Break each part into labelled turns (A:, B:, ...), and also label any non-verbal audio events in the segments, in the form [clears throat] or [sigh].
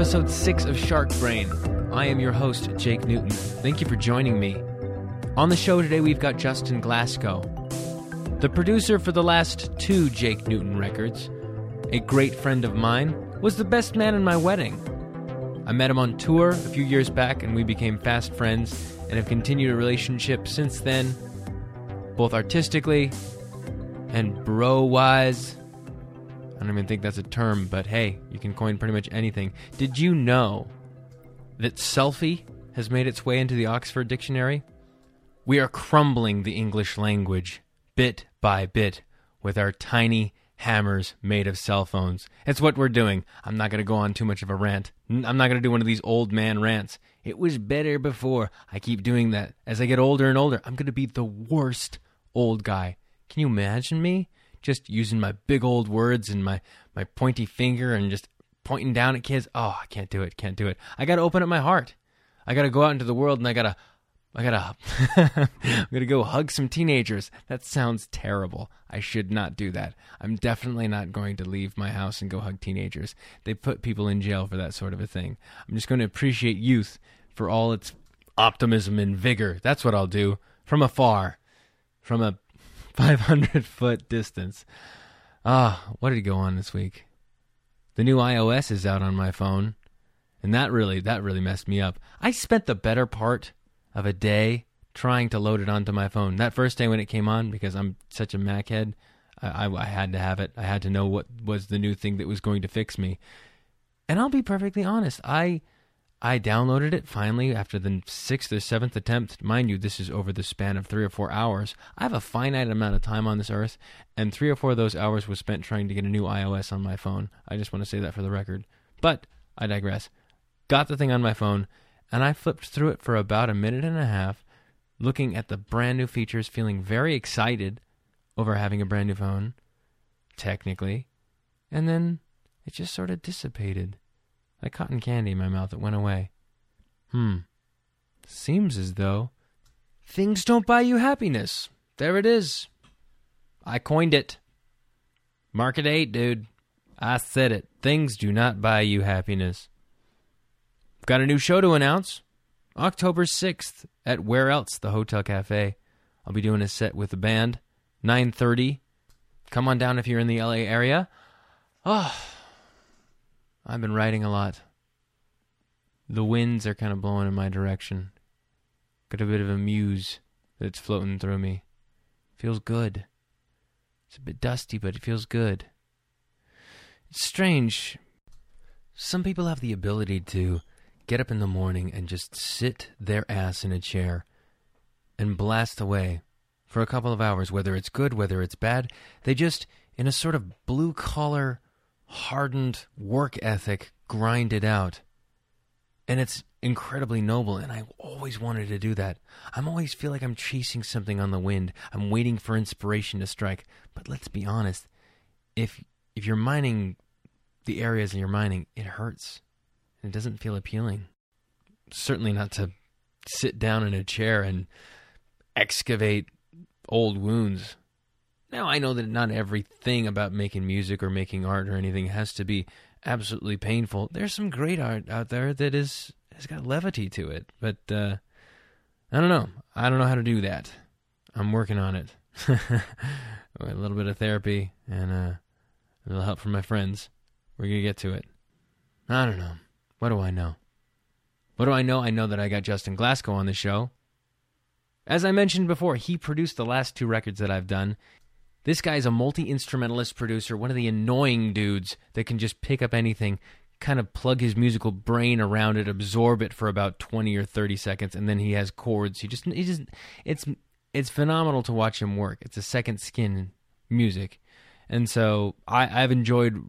A: episode six of Shark Brain. I am your host, Jake Newton. Thank you for joining me. On the show today, we've got Justin Glasco, the producer for the last two Jake Newton records. A great friend of mine was the best man in my wedding. I met him on tour a few years back, and we became fast friends and have continued a relationship since then, both artistically and bro wise. I don't even think that's a term, but hey, you can coin pretty much anything. Did you know that selfie has made its way into the Oxford Dictionary? We are crumbling the English language bit by bit with our tiny hammers made of cell phones. It's what we're doing. I'm not going to go on too much of a rant. I'm not going to do one of these old man rants. It was better before. I keep doing that. As I get older and older, I'm going to be the worst old guy. Can you imagine me? Just using my big old words and my, my pointy finger and just pointing down at kids. Oh, I can't do it. Can't do it. I got to open up my heart. I got to go out into the world and I got to I gotta, [laughs] I'm gonna go hug some teenagers. That sounds terrible. I should not do that. I'm definitely not going to leave my house and go hug teenagers. They put people in jail for that sort of a thing. I'm just going to appreciate youth for all its optimism and vigor. That's what I'll do from afar, from a 500 foot distance. Ah, what did go on this week? The new iOS is out on my phone, and that really, that really messed me up. I spent the better part of a day trying to load it onto my phone. That first day when it came on, because I'm such a Mac head, I, I, I, had to have it. I had to know what was the new thing that was going to fix me. And I'll be perfectly honest, I I downloaded it finally after the sixth or seventh attempt. Mind you, this is over the span of three or four hours. I have a finite amount of time on this earth, and three or four of those hours was spent trying to get a new iOS on my phone. I just want to say that for the record. But I digress. Got the thing on my phone and I flipped through it for about a minute and a half, looking at the brand new features, feeling very excited over having a brand new phone, technically, and then it just sort of dissipated. Like cotton candy in my mouth, it went away. Hmm. Seems as though things don't buy you happiness. There it is. I coined it. Market 8, dude. I said it. Things do not buy you happiness. Got a new show to announce. October 6th at Where Else, the Hotel Cafe. I'll be doing a set with the band. 9:30. Come on down if you're in the LA area. Oh, I've been writing a lot. The winds are kind of blowing in my direction. Got a bit of a muse that's floating through me. Feels good. It's a bit dusty, but it feels good. It's strange. Some people have the ability to get up in the morning and just sit their ass in a chair and blast away for a couple of hours, whether it's good, whether it's bad. They just, in a sort of blue collar, hardened work ethic, grind it out. And it's incredibly noble, and I always wanted to do that. I'm always feel like I'm chasing something on the wind. I'm waiting for inspiration to strike. But let's be honest, if if you're mining the areas you're mining, it hurts. It doesn't feel appealing. Certainly not to sit down in a chair and excavate old wounds. Now, I know that not everything about making music or making art or anything has to be absolutely painful. There's some great art out there that is has got levity to it, but uh, I don't know. I don't know how to do that. I'm working on it. [laughs] a little bit of therapy and uh, a little help from my friends. We're gonna get to it. I don't know. What do I know? What do I know? I know that I got Justin Glasco on the show. As I mentioned before, he produced the last two records that I've done. This guy's a multi instrumentalist producer, one of the annoying dudes that can just pick up anything, kind of plug his musical brain around it, absorb it for about 20 or 30 seconds, and then he has chords. He just, he just, it's, it's phenomenal to watch him work. It's a second skin music. And so I, I've enjoyed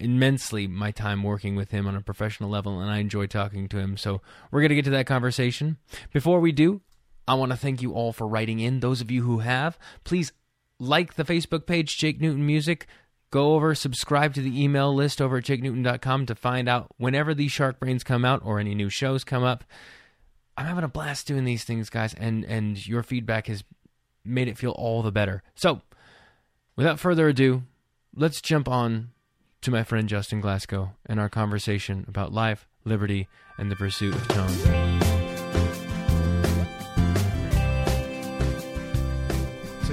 A: immensely my time working with him on a professional level, and I enjoy talking to him. So we're going to get to that conversation. Before we do, I want to thank you all for writing in. Those of you who have, please like the Facebook page, Jake Newton Music. Go over, subscribe to the email list over at jakenewton.com to find out whenever these Shark Brains come out or any new shows come up. I'm having a blast doing these things, guys, and, and your feedback has made it feel all the better. So, without further ado, let's jump on to my friend Justin Glasco and our conversation about life, liberty, and the pursuit of tone.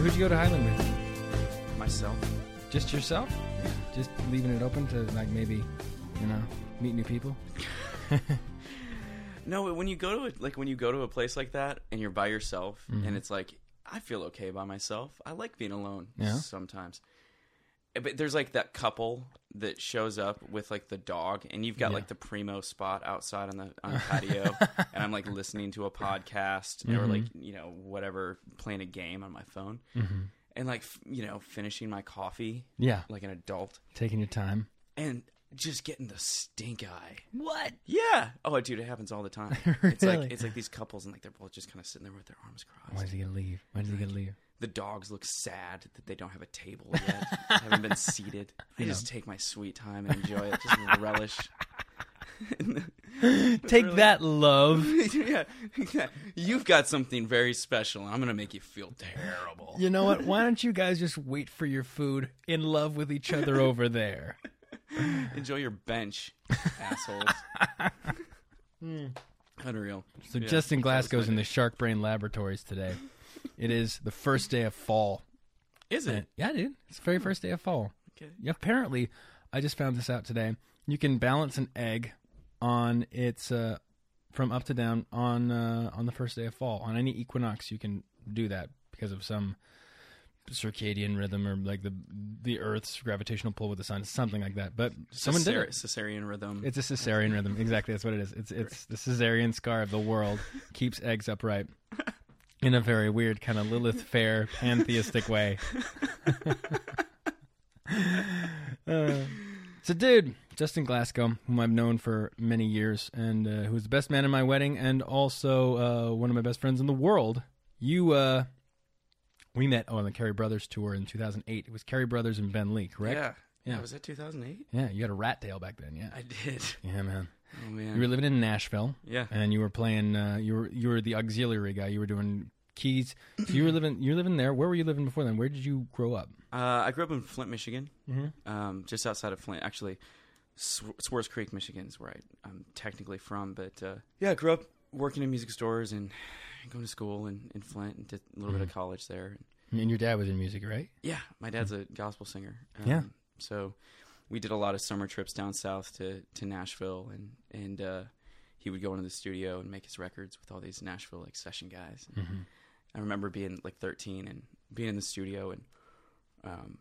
A: Who'd you go to Highland with?
B: Myself.
A: Just yourself? Just leaving it open to, like, maybe, you know, meet new people? [laughs]
B: No, when you go to a, like when you go to a place like that and you're by yourself
A: Mhm.
B: and it's like I feel okay by myself. I like being alone
A: Yeah?
B: sometimes. But there's like that couple that shows up with like the dog and you've got
A: Yeah.
B: like the primo spot outside on the on the patio [laughs] and I'm like listening to a podcast or
A: Mhm.
B: like, you know, whatever, playing a game on my phone
A: Mm-hmm.
B: and like, f- you know, finishing my coffee
A: Yeah,
B: like an adult
A: taking your time.
B: and just getting the stink eye.
A: What?
B: Yeah. Oh, dude, it happens all the time. [laughs] It's like it's like these couples and like they're both just kind of sitting there with their arms crossed.
A: Why is he gonna leave? Why is he gonna leave?
B: The dogs look sad that they don't have a table yet, [laughs] haven't been seated. I
A: Yeah.
B: just take my sweet time and enjoy it, just [laughs] relish. [laughs]
A: Take
B: really-
A: that, love.
B: yeah, yeah. you've got something very special, and I'm gonna make you feel terrible.
A: You know what? Why don't you guys just wait for your food in love with each other over there?
B: Enjoy your bench, assholes. Hmm. Unreal.
A: So
B: Yeah,
A: Justin
B: Glasco's
A: in the. Shark Brain Laboratories today. It is the first day of fall.
B: Is it?
A: yeah, dude. It's the very first day of fall.
B: Okay.
A: Yeah, apparently, I just found this out today. You can balance an egg on its uh, from up to down on uh, on the first day of fall. On any equinox, you can do that because of some circadian rhythm or like the the Earth's gravitational pull with the sun, something like that. But someone did it.
B: Caesarean rhythm.
A: It's a cesarean rhythm. Exactly, that's what it is. It's it's the cesarean scar of the world keeps eggs upright [laughs] in a very weird kind of Lilith fair pantheistic way. [laughs] Uh, so, dude, Justin Glasco, whom I've known for many years, and uh, who was the best man in my wedding, and also uh, one of my best friends in the world. You, uh, we met on the Cary Brothers tour in 2008. It was Cary Brothers and Ben Lee, correct?
B: Yeah.
A: Yeah.
B: Was that 2008?
A: Yeah, you had a rat tail back then. Yeah,
B: I did.
A: yeah, man.
B: Oh man.
A: You were living in Nashville,
B: yeah.
A: and you were playing. Uh, you were you were the auxiliary guy. You were doing keys. So you were living. You were living there. Where were you living before then? Where did you grow up?
B: Uh, I grew up in Flint, Michigan,
A: Mm-hmm.
B: um, just outside of Flint. Actually, Sw- Swartz Creek, Michigan is where I, I'm technically from. But uh, yeah, I grew up working in music stores and going to school in, in Flint and did a little bit of college there.
A: And your dad was in music, right?
B: Yeah, my dad's a gospel singer. Um,
A: Yeah.
B: So we did a lot of summer trips down south to, to Nashville, and and uh, he would go into the studio and make his records with all these Nashville like session guys.
A: Mm-hmm.
B: I remember being like 13 and being in the studio, and um,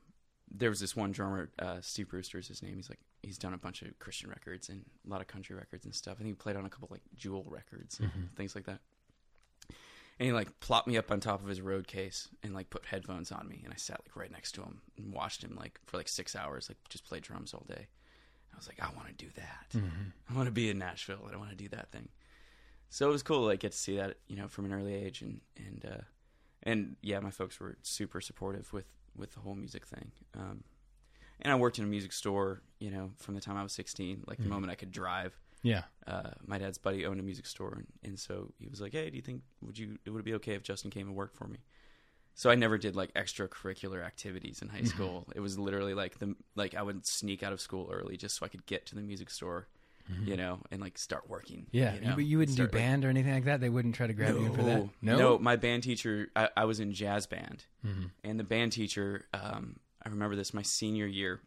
B: there was this one drummer, uh, Steve Brewster is his name. He's like he's done a bunch of Christian records and a lot of country records and stuff. And he played on a couple like Jewel records and
A: Mhm.
B: things like that. And he like plopped me up on top of his road case and like put headphones on me, and I sat like right next to him and watched him like for like six hours, like just play drums all day. I was like, I want to do that.
A: Mm-hmm.
B: I want to be in Nashville and I want to do that thing. So it was cool to like get to see that, you know, from an early age and and uh and yeah, my folks were super supportive with with the whole music thing. Um and I worked in a music store, you know, from the time I was 16, like the
A: Mhm.
B: moment I could drive.
A: Yeah.
B: Uh, my dad's buddy owned a music store, and, and so he was like, "Hey, do you think would you it would it be okay if Justin came and worked for me?" So I never did like extracurricular activities in high
A: Mhm.
B: school. It was literally like the like I would sneak out of school early just so I could get to the music store,
A: Mhm.
B: you know, and like start working.
A: Yeah,
B: you
A: you,
B: know?
A: but you wouldn't do
B: Start, like-
A: band or anything like that. They wouldn't try to grab you for that. No,
B: no. My band teacher, I, I was in jazz band,
A: Mhm.
B: and the band teacher, um, I remember this my senior year,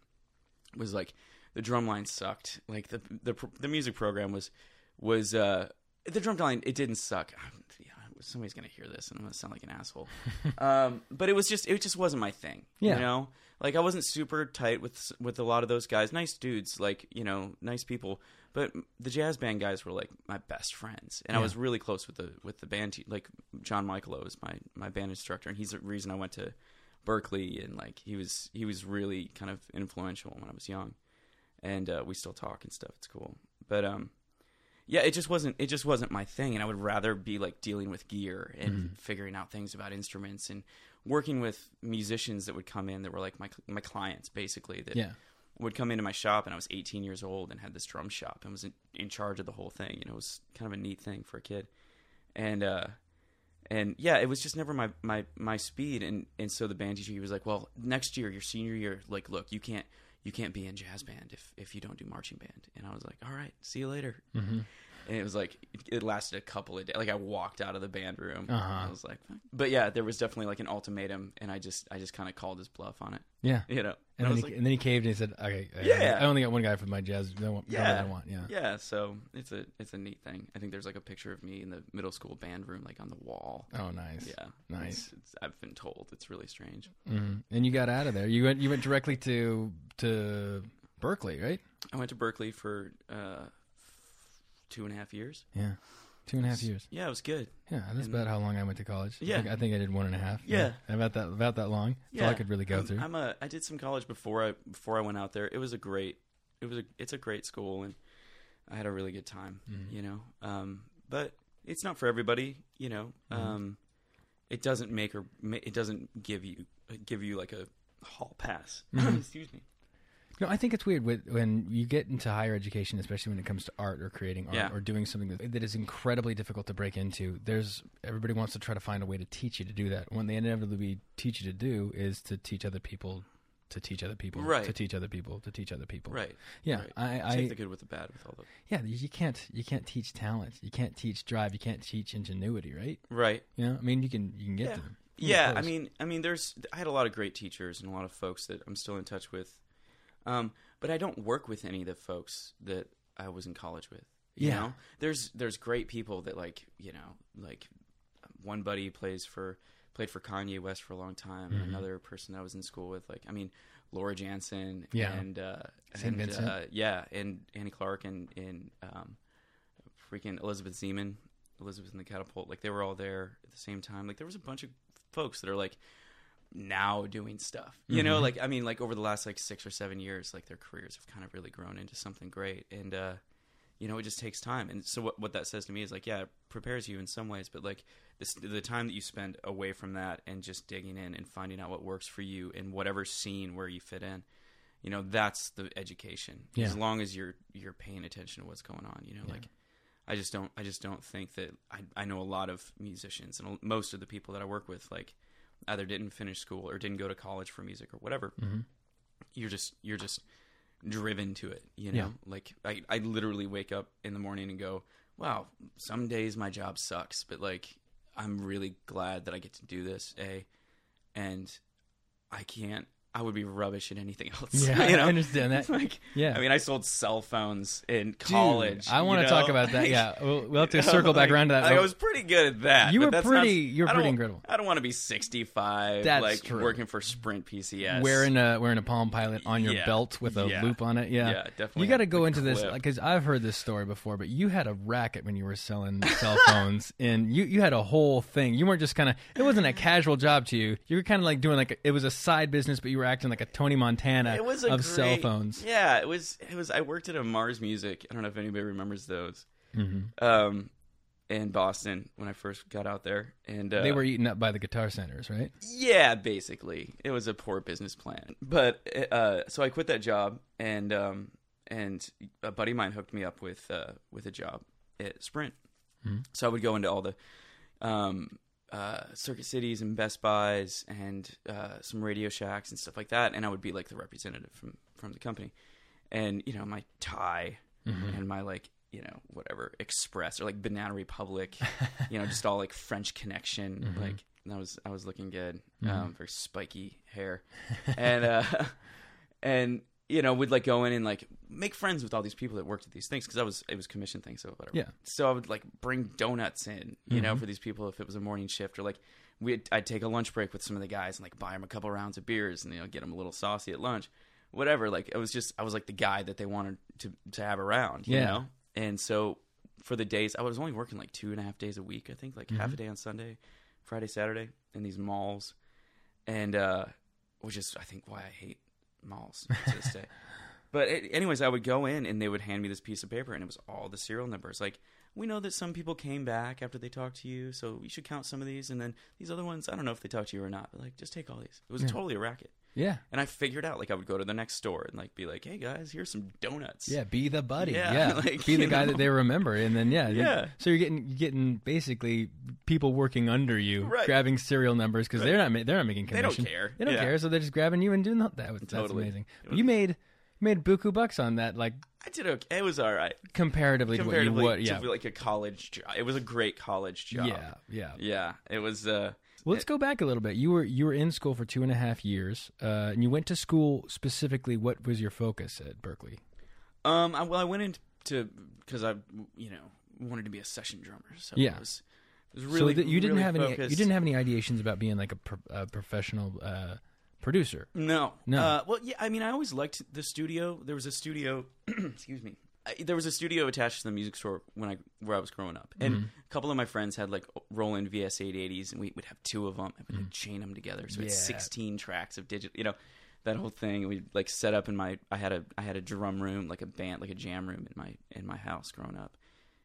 B: was like the drum line sucked. Like the the the music program was was uh, the drum line. It didn't suck. [sighs] Yeah, somebody's gonna hear this, and I'm gonna sound like an asshole. [laughs] um, but it was just it just wasn't my thing.
A: Yeah.
B: you know, like I wasn't super tight with with a lot of those guys. Nice dudes, like you know, nice people. But the jazz band guys were like my best friends, and I was really close with the with the band. Te- like John Michaelo is my my band instructor, and he's the reason I went to Berklee, and like he was he was really kind of influential when I was young, and uh, we still talk and stuff. It's cool, but um, yeah, it just wasn't it just wasn't my thing, and I would rather be like dealing with gear and
A: Mhm.
B: figuring out things about instruments and working with musicians that would come in that were like my my clients basically that
A: yeah,
B: would come into my shop and I was 18 years old and had this drum shop and was in, in charge of the whole thing. You know, it was kind of a neat thing for a kid. And uh and yeah, it was just never my my my speed and and so the band teacher he was like, "Well, next year, your senior year, like look, you can't you can't be in jazz band if if you don't do marching band. And I was like, all right, see you later.
A: Mm-hmm.
B: And it was like it lasted a couple of days. Like I walked out of the band room.
A: Uh-huh.
B: I was like, "Fuck." but yeah, there was definitely like an ultimatum, and I just I just kind of called his bluff on it.
A: Yeah.
B: You know,
A: And,
B: I
A: then he,
B: like,
A: and then he caved and he said, "Okay, I-
B: Yeah.
A: I only got one guy for my jazz. One,
B: Yeah.
A: I want. Yeah,
B: yeah. So it's a it's a neat thing. I think there's like a picture of me in the middle school band room, like on the wall.
A: Oh, nice.
B: Yeah,
A: Nice.
B: It's, it's, I've been told it's really strange.
A: hmm And you got out of there. You went. You went directly to to Berklee, right?
B: I went to Berklee for uh, two and a half years.
A: Yeah, two and a half years.
B: Yeah, it was good.
A: Yeah, that's
B: And-
A: about how long I went to college. I
B: Yeah.
A: think, I think I did one and a half.
B: Yeah.
A: about that about that long. That's all I could really go
B: I'm,
A: through.
B: I'm a I did some college before I before I went out there. It was a great it was a it's a great school and I had a really good time,
A: Mhm.
B: you know. Um, but it's not for everybody, you know.
A: Mhm.
B: Um, it doesn't make or it doesn't give you give you like a hall pass. [clears throat]
A: Mhm.
B: Excuse me.
A: No, I think it's weird with, when you get into higher education, especially when it comes to art or creating art
B: Yeah.
A: or doing something that, that is incredibly difficult to break into. There's everybody wants to try to find a way to teach you to do that. When they inevitably teach you to do is to teach other people, to teach other people,
B: Right.
A: to teach other people, to teach other people.
B: Right.
A: Yeah,
B: right.
A: I,
B: Take the good with the bad with all the
A: yeah, you can't you can't teach talent, you can't teach drive, you can't teach ingenuity, right?
B: right.
A: You know, I mean, you can you can get
B: Yeah.
A: them.
B: Yeah, I mean, I mean, there's I had a lot of great teachers and a lot of folks that I'm still in touch with, um, but I don't work with any of the folks that I was in college with. You
A: Yeah.
B: know, there's there's great people that like you know like one buddy plays for played for Kanye West for a long time,
A: Mhm.
B: another person I was in school with, like I mean, Laura Jansen,
A: Yeah.
B: and uh,
A: Saint
B: and
A: Vincent.
B: uh, yeah, and Annie Clark and and um, freaking Elizabeth Ziman, Elizabeth and the Catapult, like they were all there at the same time. Like there was a bunch of folks that are like now doing stuff. You know,
A: Mhm.
B: like I mean, like over the last like six or seven years, like their careers have kind of really grown into something great, and uh, you know, it just takes time. And so what what that says to me is like, yeah, it prepares you in some ways, but like this the time that you spend away from that and just digging in and finding out what works for you in whatever scene where you fit in. You know, that's the education.
A: Yeah.
B: As long as you're you're paying attention to what's going on, you know,
A: Yeah.
B: like I just don't I just don't think that I I know a lot of musicians and most of the people that I work with like either didn't finish school or didn't go to college for music or whatever.
A: Mhm.
B: You're just you're just driven to it, you know?
A: Yeah.
B: Like I I literally wake up in the morning and go, "Wow, some days my job sucks, but like I'm really glad that I get to do this, A, and I can't I would be rubbish at anything [laughs] else.
A: Yeah,
B: you know?
A: I understand that. [laughs]
B: like
A: Yeah.
B: I mean, I sold cell phones in
A: Dude,
B: college.
A: I want to talk about that. Yeah, [laughs] we'll, we'll have to circle back
B: like-
A: around to that.
B: like, I was pretty good at that.
A: You were pretty- you were pretty incredible.
B: I don't want to be 65,
A: That's
B: like
A: true.
B: working for Sprint PCS.
A: wearing a wearing a Palm Pilot on your
B: Yeah.
A: belt with a
B: Yeah.
A: loop on it. Yeah,
B: Yeah, definitely
A: You got to go into this
B: clip.
A: because I've heard this story before. But you had a racket when you were selling cell phones, and you you had a whole thing. You weren't just kind of. It wasn't a casual job to you. You were kind of like doing like a, it was a side business, but you were acting like a Tony Montana
B: it was a
A: of
B: great,
A: cell phones.
B: Yeah, it was. It was. I worked at a Mars Music. I don't know if anybody remembers those.
A: hmm
B: Um, in Boston when I first got out there, and uh,
A: they were eaten up by the guitar centers, right?
B: Yeah, basically, it was a poor business plan. But uh, so I quit that job, and um, and a buddy of mine hooked me up with uh, with a job at Sprint.
A: Mhm.
B: So I would go into all the um, uh, Circuit Cities and Best Buys and uh, some Radio Shacks and stuff like that, and I would be like the representative from from the company, and you know my tie
A: Mhm.
B: and my like you know whatever Express or like Banana Republic, [laughs] you know just all like French Connection,
A: Mhm.
B: like I was I was looking good,
A: Mhm.
B: um, very spiky hair, and uh, [laughs] and you know we'd like go in and like make friends with all these people that worked at these things because I was it was commission things so whatever.
A: Yeah.
B: So I would like bring donuts in, you know,
A: Mhm.
B: for these people if it was a morning shift or like we I'd take a lunch break with some of the guys and like buy them a couple rounds of beers and you know get them a little saucy at lunch, whatever. Like it was just I was like the guy that they wanted to to have around, you
A: Yeah.
B: know. And so for the days I was only working like two and a half days a week, I think, like half
A: Mhm.
B: a day on Sunday, Friday, Saturday in these malls, and uh, which is I think why I hate malls to this day. [laughs] But it, anyways, I would go in and they would hand me this piece of paper and it was all the serial numbers. Like we know that some people came back after they talked to you, so you should count some of these, and then these other ones I don't know if they talked to you or not, but like just take all these. It was
A: Yeah.
B: totally a racket.
A: Yeah,
B: And I figured out like I would go to the next store and like be like, "Hey guys, here's some donuts."
A: yeah. Be the buddy.
B: Yeah,
A: Yeah, [laughs]
B: like,
A: be the
B: you
A: guy
B: know.
A: that they remember, and then yeah, you-
B: Yeah.
A: So you're getting you're getting basically people working under you,
B: Right.
A: grabbing serial numbers because
B: Right.
A: they're not they're not making commission.
B: They don't care.
A: They don't
B: Yeah.
A: care, so they're just grabbing you and doing that. that was, that's
B: Totally.
A: amazing.
B: It was-
A: You made made buku bucks on that, like
B: I did okay. It was all right.
A: comparatively,
B: Comparatively
A: to what you yeah,
B: like a college job. It was a great college job.
A: yeah, yeah.
B: Yeah. It was uh
A: Well, let's go back a little bit. You were you were in school for two and a half years, uh, and you went to school specifically. What was your focus at Berklee?
B: um I, well I went into because I you know wanted to be a session drummer. So
A: Yeah.
B: it was it was really
A: so you didn't
B: really
A: have any you didn't have any ideations about being like a, pro, a professional uh, producer.
B: No,
A: No.
B: Uh, well, yeah. I mean, I always liked the studio. There was a studio. [clears throat] excuse me. There was a studio attached to the music store when I where I was growing up, and
A: Mm-hmm.
B: a couple of my friends had like Roland VS 880s, and we would have two of them, and we'd like, chain them together. So it's
A: Mm-hmm. Yeah.
B: 16 tracks of digital. You know, that whole thing. We'd like set up in my. I had a I had a drum room, like a band, like a jam room in my in my house growing up,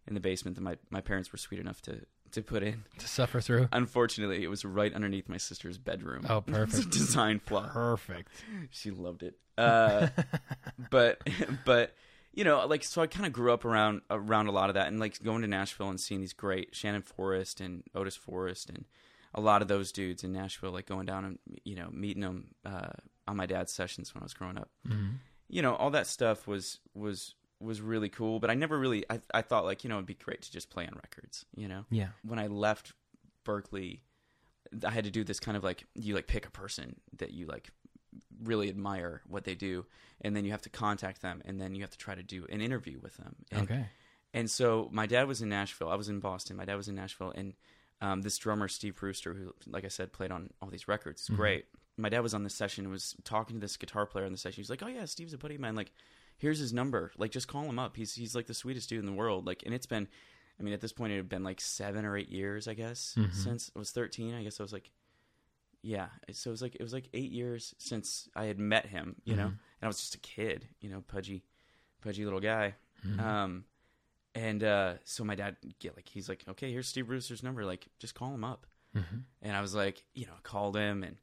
B: in the basement that my my parents were sweet enough to to put in.
A: To suffer through.
B: Unfortunately, it was right underneath my sister's bedroom.
A: Oh,
B: It's [laughs] a
A: perfect.
B: design flaw
A: Perfect.
B: she loved it. Uh, [laughs] but but you know, like so I kind of grew up around around a lot of that, and like going to Nashville and seeing these great Shannon Forrest and Otis Forrest and a lot of those dudes in Nashville, like going down and you know meeting them uh, on my dad's sessions when I was growing up.
A: Mhm.
B: You know, all that stuff was was was really cool, but I never really I I thought like you know it'd be great to just play on records. You know,
A: Yeah.
B: when I left Berklee, I had to do this kind of like you like pick a person that you like really admire what they do, and then you have to contact them, and then you have to try to do an interview with them. And,
A: Okay.
B: And so my dad was in Nashville. I was in Boston. My dad was in Nashville, and um, this drummer Steve Brewster, who, like I said, played on all these records, is great. My dad was on this session and was talking to this guitar player on the session. He's like, "Oh yeah, Steve's a buddy of mine. Like, here's his number. Like, just call him up. He's he's like the sweetest dude in the world. Like, and it's been, I mean, at this point, it had been like seven or eight years, I guess,
A: Mhm.
B: since I was thirteen. I guess I was like, yeah. So it was like it was like eight years since I had met him, you know,
A: Mhm.
B: and I was just a kid, you know, pudgy, pudgy little guy.
A: Mhm.
B: Um, and uh, so my dad get like he's like, okay, here's Steve Brewster's number. Like, just call him up.
A: Mhm.
B: And I was like, you know, called him and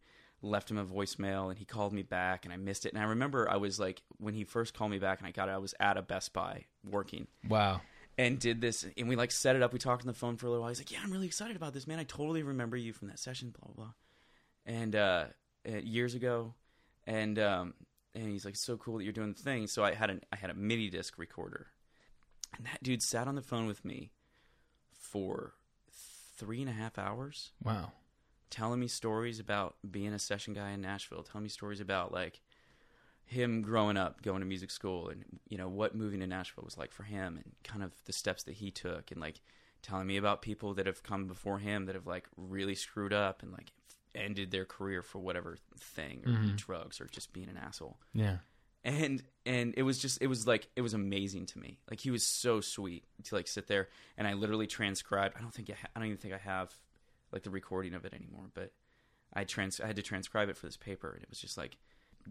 B: left him a voicemail, and he called me back, and I missed it. And I remember I was like, when he first called me back, and I got it, I was at a Best Buy working
A: Wow.
B: and did this, and we like set it up. We talked on the phone for a little while. He's like, yeah, I'm really excited about this, man. I totally remember you from that session, blah blah. blah. And uh, uh, years ago, and um, and he's like, so cool that you're doing the thing. So I had an I had a MIDI disc recorder, and that dude sat on the phone with me for three and a half hours
A: Wow.
B: telling me stories about being a session guy in Nashville, telling me stories about like him growing up, going to music school, and you know what moving to Nashville was like for him, and kind of the steps that he took, and like telling me about people that have come before him that have like really screwed up and like ended their career for whatever thing or
A: Mhm.
B: drugs or just being an asshole
A: Yeah.
B: and and it was just it was like it was amazing to me like he was so sweet to like sit there and i literally transcribed i don't think I, ha- I don't even think i have like the recording of it anymore but i trans i had to transcribe it for this paper and it was just like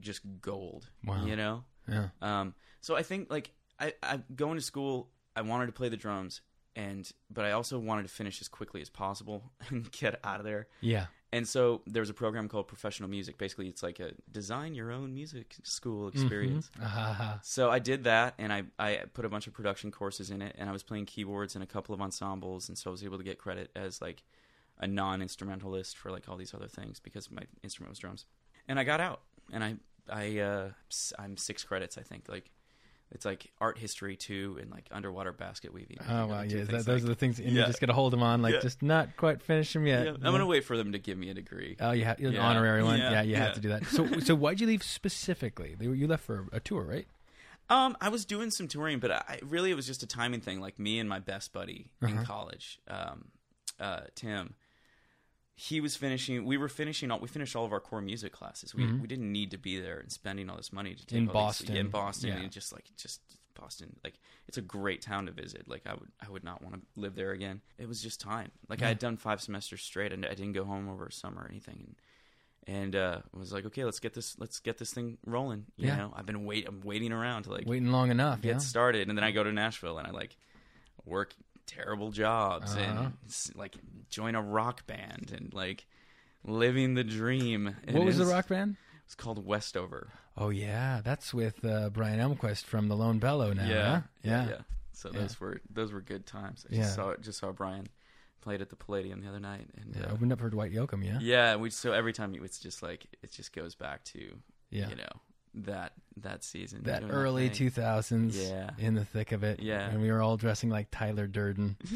B: just gold
A: Wow.
B: you know
A: Yeah.
B: um so i think like i i going to school i wanted to play the drums and but i also wanted to finish as quickly as possible [laughs] and get out of there
A: Yeah.
B: And so there was a program called professional music basically it's like a design your own music school experience
A: Mhm. Ah, ha, ha.
B: so I did that, and I I put a bunch of production courses in it, and I was playing keyboards in a couple of ensembles, and so I was able to get credit as like a non instrumentalist for like all these other things because my instrument was drums. And I got out, and I I uh, I'm six credits I think like. It's like art history too, and like underwater basket weaving.
A: Oh wow, yeah. That, those
B: like-
A: are the things, and you
B: Yeah.
A: just got to hold them on, like
B: Yeah.
A: just not quite finish them yet.
B: Yeah, I'm gonna wait for them to give me a degree.
A: Oh, you have an honorary one.
B: Yeah,
A: you have to do that. So, [laughs] so why'd you leave specifically? You you left for a tour, right?
B: Um, I was doing some touring, but I really it was just a timing thing. Like me and my best buddy in
A: Uh-huh.
B: college, um, uh, Tim. He was finishing. We were finishing all. We finished all of our core music classes. We
A: Mhm.
B: we didn't need to be there and spending all this money to take
A: In
B: all these-
A: Boston.
B: yeah, in Boston,
A: Yeah.
B: and just like just Boston. Like it's a great town to visit. Like I would I would not want to live there again. It was just time. Like
A: Yeah.
B: I had done five semesters straight, and I didn't go home over summer or anything. And, and uh, was like, okay, let's get this let's get this thing rolling. You
A: Yeah.
B: know, I've been wait I'm waiting around to like
A: Waiting long enough.
B: get
A: Yeah.
B: started and then i go to nashville and i like work terrible jobs
A: Uh-huh.
B: and like join a rock band and like living the dream And
A: What was the rock band?
B: it's called westover
A: Oh yeah, that's with uh, Brian Elmquist from the Lone Bellow now. huh?
B: yeah
A: yeah.
B: so
A: Yeah.
B: those were those were good times i
A: Yeah.
B: just saw just saw brian played at the palladium the other night and
A: Yeah,
B: uh,
A: Opened up for Dwight Yoakam. Yeah.
B: yeah we so every time it's just like it just goes back to
A: Yeah.
B: you know that that season.
A: that early
B: thing.
A: two thousands.
B: Yeah.
A: in the thick of it.
B: Yeah.
A: and we were all dressing like Tyler Durden. [laughs]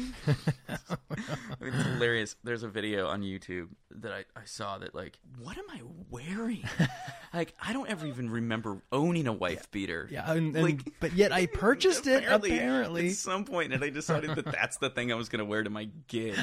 B: It's hilarious. There's a video on YouTube that I, I saw that like, what am I wearing? [laughs] like, I don't ever even remember owning a wife beater.
A: yeah, and, and-
B: Like-
A: but yet I [laughs] purchased it. Apparently,
B: at some point, and I decided that that's the thing I was going to wear to my gig.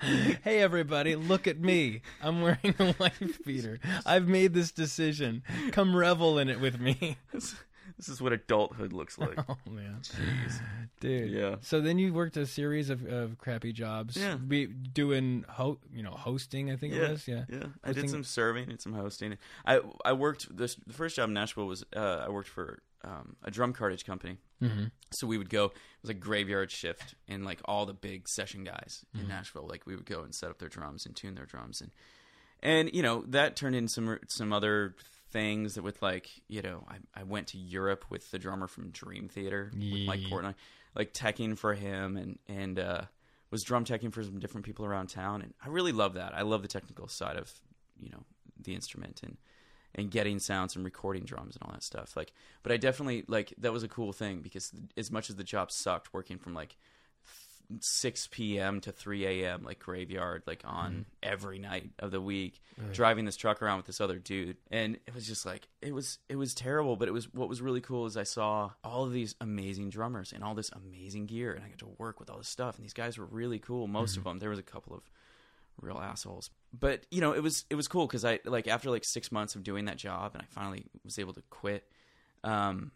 A: hey everybody, look at me. I'm wearing a wife beater. I've made this decision. Come revel in it with me. [laughs]
B: this, this is what adulthood looks like. [laughs]
A: Oh man, jeez, dude.
B: Yeah.
A: So then you worked a series of, of crappy jobs.
B: Yeah.
A: Be, doing ho- you know hosting. I think it was. Yeah.
B: Yeah, I did
A: Hosting-
B: some serving and some hosting. I I worked this the first job in Nashville was uh, I worked for um, a drum cartage company.
A: Mm-hmm.
B: So we would go. It was a graveyard shift, and like all the big session guys
A: Mm-hmm.
B: in Nashville, like we would go and set up their drums and tune their drums, and and you know that turned in some some other things that with like you know I, I went to Europe with the drummer from Dream Theater with Mike Portnoy, like teching for him and and uh, was drum teching for some different people around town, and I really love that. I love the technical side of you know the instrument and and getting sounds and recording drums and all that stuff. Like, but I definitely like that was a cool thing because as much as the job sucked, working from like 6 p.m. to 3 a.m. like graveyard, like on every night of the week, driving this truck around with this other dude, and it was just like it was it was terrible. But it was what was really cool is I saw all of these amazing drummers and all this amazing gear, and I got to work with all this stuff, and these guys were really cool. Most of them, there was a couple of real assholes. But you know, it was it was cool because I like after like six months of doing that job, and I finally was able to quit. Um,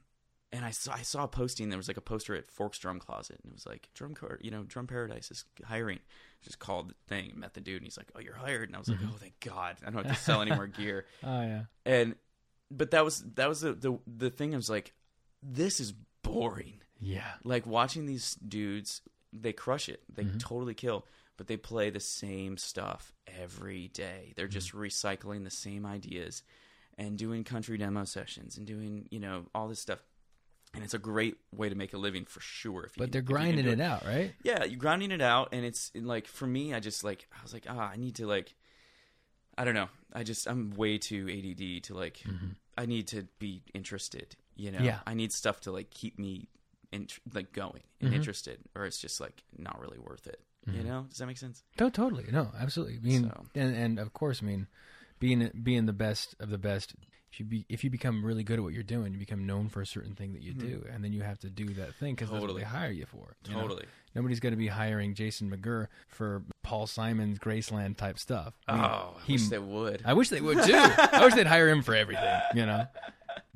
B: and I saw I saw a posting. There was like a poster at Forks Drum Closet, and it was like drum car, you know, Drum Paradise is hiring. Just called the thing, met the dude, and he's like, "Oh, you're hired." And I was like, mm-hmm. "Oh, thank God, I don't have to sell any more gear." [laughs]
A: Oh yeah.
B: And but that was that was the the the thing. I was like, "This is boring."
A: Yeah.
B: like watching these dudes they crush it they mm-hmm. totally kill but they play the same stuff every day they're just mm-hmm. recycling the same ideas and doing country demo sessions and doing you know all this stuff and it's a great way to make a living for sure if you
A: But
B: can-
A: they're
B: if you can
A: grinding
B: do
A: it out, right?
B: yeah you're grinding it out and it's and, like for me i just like i was like ah i need to like i don't know i just i'm way too add to like i need to be interested you know
A: Mm-hmm. Yeah.
B: i need stuff to like keep me in, like going and
A: Mm-hmm.
B: interested or it's just like not really worth it you know does that make sense
A: No, totally. No, absolutely. I mean,
B: So-
A: and and of course, I mean, being being the best of the best. If you be if you become really good at what you're doing, you become known for a certain thing that you do, and then you have to do that thing because that's what
B: Mm-hmm.
A: They hire you for. you know?
B: Totally.
A: Nobody's going to be hiring Jason McGerr for Paul Simon's Graceland type stuff. I mean,
B: oh i
A: he-
B: wish they would
A: I wish they would too. I wish they'd hire him for everything. You know,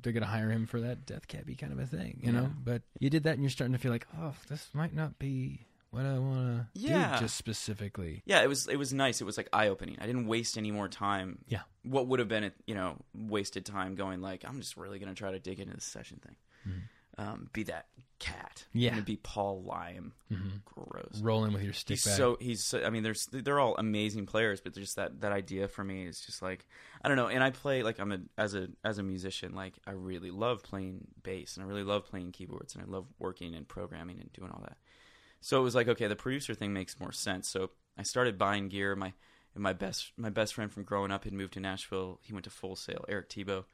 A: they're gonna hire him for that death cabbie kind of a thing. You know, but you did that, and you're starting to feel like, oh, this might not be what I want to
B: Yeah.
A: do just specifically.
B: yeah it was it was nice it was like eye-opening i didn't waste any more time
A: Yeah.
B: what would have been you know wasted time going like i'm just really gonna try to dig into this session thing um, be that cat
A: Mm-hmm. Yeah.
B: and be Paul Leim gross
A: Rolling with your stick
B: he's
A: back.
B: so he's so, i mean there's they're all amazing players but just that that idea for me is just like i don't know and i play like i'm a as a as a musician like i really love playing bass and i really love playing keyboards and i love working and programming and doing all that so it was like okay the producer thing makes more sense. So i started buying gear. My and my best my best friend from growing up had moved to nashville. He went to full sail eric tebow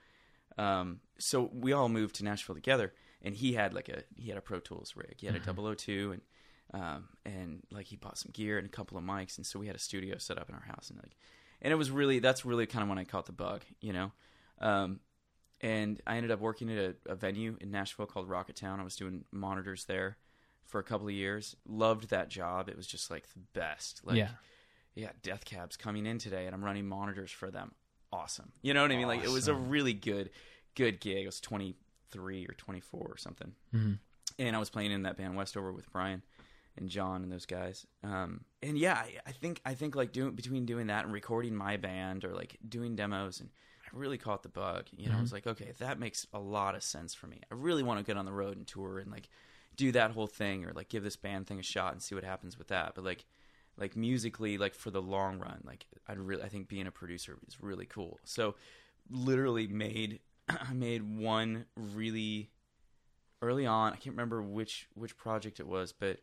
B: um, so we all moved to Nashville together, and he had like a he had a Pro Tools rig. He had a 002, and um, and like he bought some gear and a couple of mics, and so we had a studio set up in our house, and like, and it was really that's really kind of when I caught the bug, you know. Um, and I ended up working at a, a venue in Nashville called Rocketown. I was doing monitors there for a couple of years. Loved that job. It was just like the best. Like,
A: yeah,
B: yeah, Death Cab's coming in today, and I'm running monitors for them. Awesome. You know what I mean? Like it was a really good, good gig. I was 23 or 24 or something,
A: hmm
B: and I was playing in that band Westover with Brian and John and those guys. Um, and yeah, I, I think I think like doing between doing that and recording my band or like doing demos and. I really caught the bug. You know, I was like, okay, that makes a lot of sense for me. I really want to get on the road and tour and like do that whole thing or like give this band thing a shot and see what happens with that. But like like musically like for the long run like i'd really i think being a producer is really cool. So literally made i [clears throat] made one really early on. I can't remember which which project it was but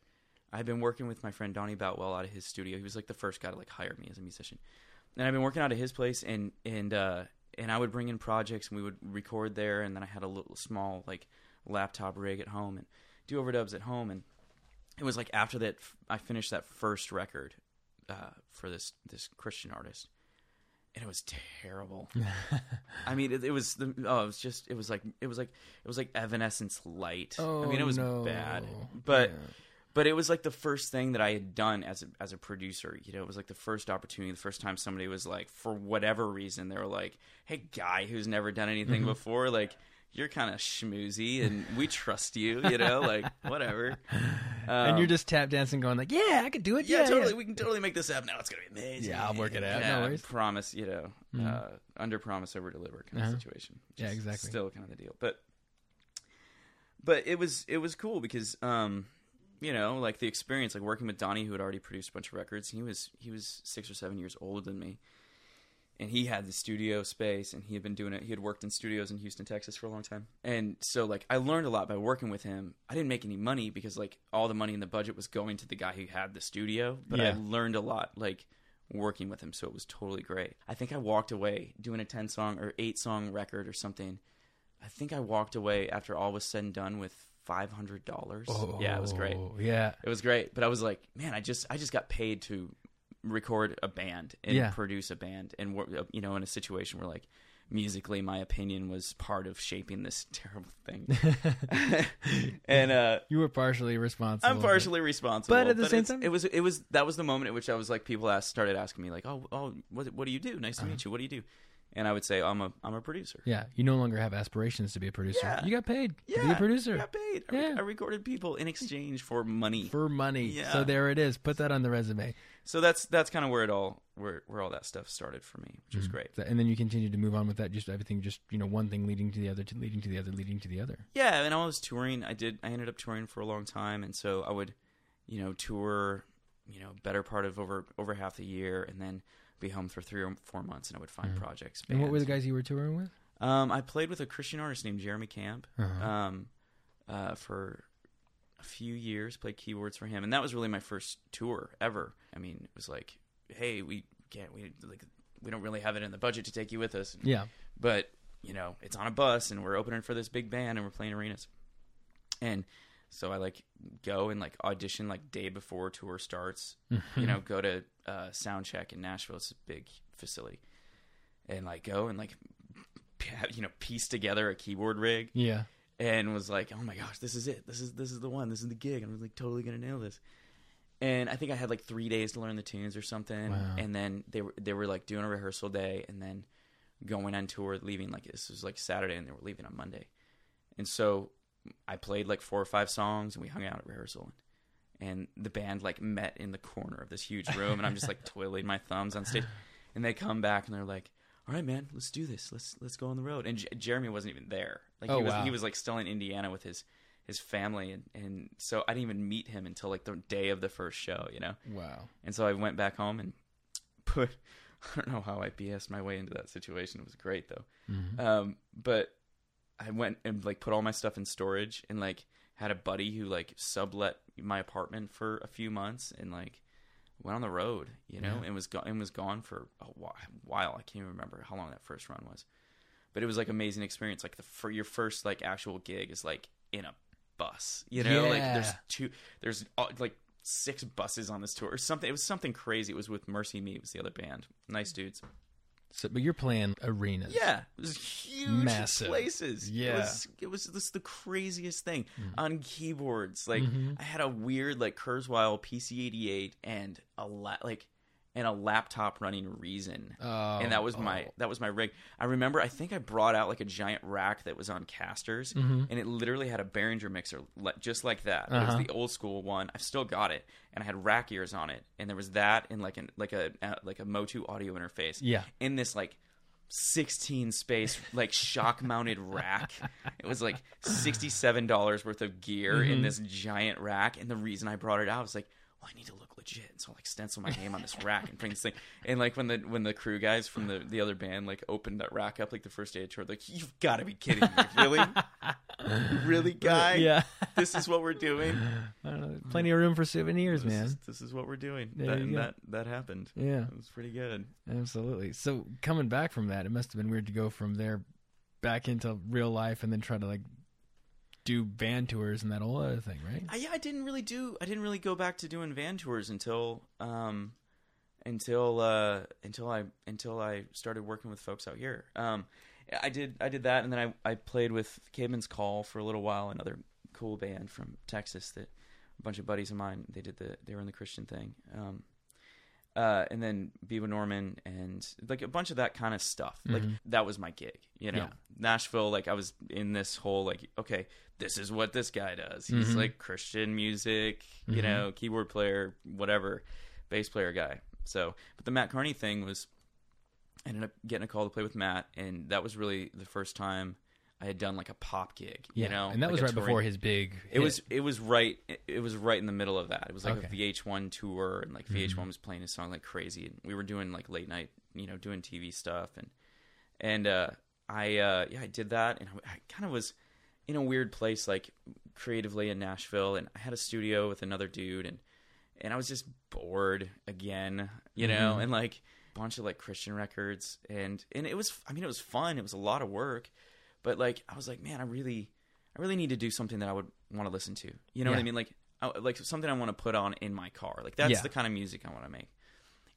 B: i've been working with my friend donnie boutwell out of his studio. He was like the first guy to like hire me as a musician. And i've been working out of his place and and uh and I would bring in projects and we would record there. And then I had a little small like laptop rig at home. And do overdubs at home and it was like after that I finished that first record uh, for this this Christian artist and it was terrible. [laughs] I mean, it, it was the oh, it was just it was like it was like it was like Evanescence light. I mean, it was
A: Oh, no.
B: bad, but
A: Yeah.
B: but it was like the first thing that I had done as a, as a producer. You know, it was like the first opportunity, the first time somebody was like, for whatever reason, they were like, "Hey, guy who's never done anything
A: Mm-hmm.
B: before, like." You're kind of schmoozy, and we trust you. You know, like whatever.
A: and you're
B: Um,
A: just tap dancing, going like, "Yeah, I could do it.
B: yeah,
A: Yeah,
B: totally.
A: yeah."
B: We can totally make this happen. Now it's gonna be amazing.
A: Yeah, I'll work it out. No worries.
B: Promise, you know,
A: Mhm.
B: uh, under promise, over deliver kind
A: Uh-huh.
B: of situation.
A: Yeah, exactly.
B: Still kind of the deal, but but it was it was cool because um you know like the experience like working with Donnie who had already produced a bunch of records. He was he was six or seven years older than me. And he had the studio space, and he had been doing it. He had worked in studios in Houston, Texas, for a long time, and so like I learned a lot by working with him. I didn't make any money because like all the money in the budget was going to the guy who had the studio, but I learned a lot like working with him, so it was totally great. I think I walked away doing a ten song or eight song record or something. I think I walked away after all was said and done with five hundred dollars. Oh, yeah, it was great.
A: Oh, Yeah,
B: It was great, but I was like, man, I just I just got paid to record a band and
A: Yeah.
B: produce a band, and uh, you know, in a situation where like musically, my opinion was part of shaping this [laughs] terrible thing, [laughs] and uh,
A: you were partially responsible.
B: I'm partially responsible.
A: But at the same time-
B: it was it was that was the moment at which I was like, people asked started asking me like, oh oh, what what do you do? Nice to
A: Uh-huh.
B: meet you. What do you do? And I would say, I'm a I'm a producer.
A: Yeah, you no longer have aspirations to be a producer.
B: Yeah.
A: You got paid
B: Yeah,
A: to be a producer
B: I got paid. I, re-
A: Yeah.
B: I recorded people in exchange for money.
A: for money.
B: Yeah.
A: So there it is. Put that on the resume.
B: so that's that's kind of where it all where where all that stuff started for me, which was
A: Mhm.
B: great.
A: And then you continue to move on with that. Just everything, just you know, one thing leading to the other, to leading to the other, leading to the other.
B: Yeah, and I was touring. I did. I ended up touring for a long time, and so I would, you know, tour, you know, better part of over over half the year, and then be home for three or four months, and I would find
A: Mhm.
B: projects.
A: And what were the guys you were touring with?
B: Um, I played with a Christian artist named Jeremy Camp.
A: Uh-huh.
B: Um, uh, for a few years, played keyboards for him, and that was really my first tour ever. I mean, it was like, hey, we can't, we like, we don't really have it in the budget to take you with us,
A: yeah.
B: but you know it's on a bus and we're opening for this big band and we're playing arenas and so i like go and like audition like day before tour starts you know go to uh sound check in nashville it's a big facility and like go and like you know piece together a keyboard rig
A: Yeah.
B: and was like, "Oh my gosh, this is it. This is this is the one. This is the gig. I'm like totally gonna nail this." And I think I had like three days to learn the tunes or something.
A: Wow.
B: And then they were they were like doing a rehearsal day and then going on tour, leaving like this was like Saturday and they were leaving on Monday. And so I played like four or five songs and we hung out at rehearsal. And the band like met in the corner of this huge room and I'm just like [laughs] twiddling my thumbs on stage. And they come back and they're like, "All right, man, let's do this. Let's let's go on the road." And J- Jeremy wasn't even there. Like
A: Oh,
B: he was
A: wow.
B: he was like still in Indiana with his his family and and so I didn't even meet him until like the day of the first show, you know.
A: Wow.
B: And so I went back home and [laughs] put I don't know how I BS my way into that situation. It was great though.
A: Mhm.
B: Um, but I went and like put all my stuff in storage and like had a buddy who like sublet my apartment for a few months and like went on the road, you know,
A: Yeah.
B: and was gone and was gone for a while. I can't even remember how long that first run was, but it was like amazing experience. Like the for your first like actual gig is like in a bus, you know, like there's two, there's uh, like six buses on this tour or something. It was something crazy. It was with Mercy Me, It was the other band. Nice dudes.
A: So, but you're playing arenas.
B: Yeah, it was huge
A: Massive.
B: places.
A: Yeah.
B: it was, it was this the craziest thing
A: Mhm.
B: on keyboards. Like
A: Mhm.
B: I had a weird like Kurzweil PC88 and a lot like and a laptop running Reason.
A: Oh,
B: and that was my
A: oh.
B: that was my rig. I remember I think I brought out like a giant rack that was on casters,
A: Mhm.
B: and it literally had a Behringer mixer just like that. It
A: Uh-huh.
B: was the old school one. I've still got it, and I had rack ears on it, and there was that and like an like a uh, like a Motu audio interface
A: Yeah.
B: in this like 16 space like shock mounted rack. It was like $67 worth of gear in
A: Mhm.
B: this giant rack. And the reason I brought it out was like, well, I need to look legit. And so I'll like stencil my name on this rack and bring this thing. And like when the when the crew guys from the, the other band like opened that rack up like the first day of tour, like you've got to be kidding me, really, [laughs] really, guy?
A: Yeah.
B: this is what we're doing.
A: I don't know. Plenty of room for souvenirs,
B: This
A: man.
B: is, this is what we're doing. That, and
A: go.
B: that that happened.
A: Yeah.
B: It was pretty good.
A: Absolutely. So coming back from that, it must have been weird to go from there back into real life and then try to like do van tours and that whole other thing, right?
B: I, yeah, I didn't really do. I didn't really go back to doing van tours until um, until uh, until I until I started working with folks out here. Um, I did I did that, and then I I played with Caedmon's Call for a little while, another cool band from Texas that a bunch of buddies of mine they did the they were in the Christian thing. Um, uh, and then Bebo Norman and like a bunch of that kind of stuff. Like
A: Mhm.
B: that was my gig, you know.
A: Yeah.
B: Nashville, like I was in this whole like, okay, this is what this guy does. He's
A: Mhm.
B: like Christian music, you
A: Mhm.
B: know, keyboard player, whatever, bass player guy. So, but the Matt Kearney thing was, I ended up getting a call to play with Matt, and that was really the first time I had done like a pop gig, you know,
A: and that
B: like
A: was right
B: touring-
A: before his big.
B: it was it was right it- was right in the middle of that. It was like
A: Okay.
B: a VH1 tour and like VH1
A: Mhm.
B: was playing his song like crazy and we were doing like late night, you know, doing TV stuff and and uh I uh yeah, I did that and I, I kind of was in a weird place like creatively in Nashville and I had a studio with another dude and and I was just bored again, you know,
A: Mhm.
B: and like a bunch of like Christian records and and it was I mean it was fun, it was a lot of work, but like I was like, man, I really I really need to do something that I would want to listen to. You know what I mean? Like I, like something I want to put on in my car. Like that's
A: Yeah.
B: the kind of music I want to make.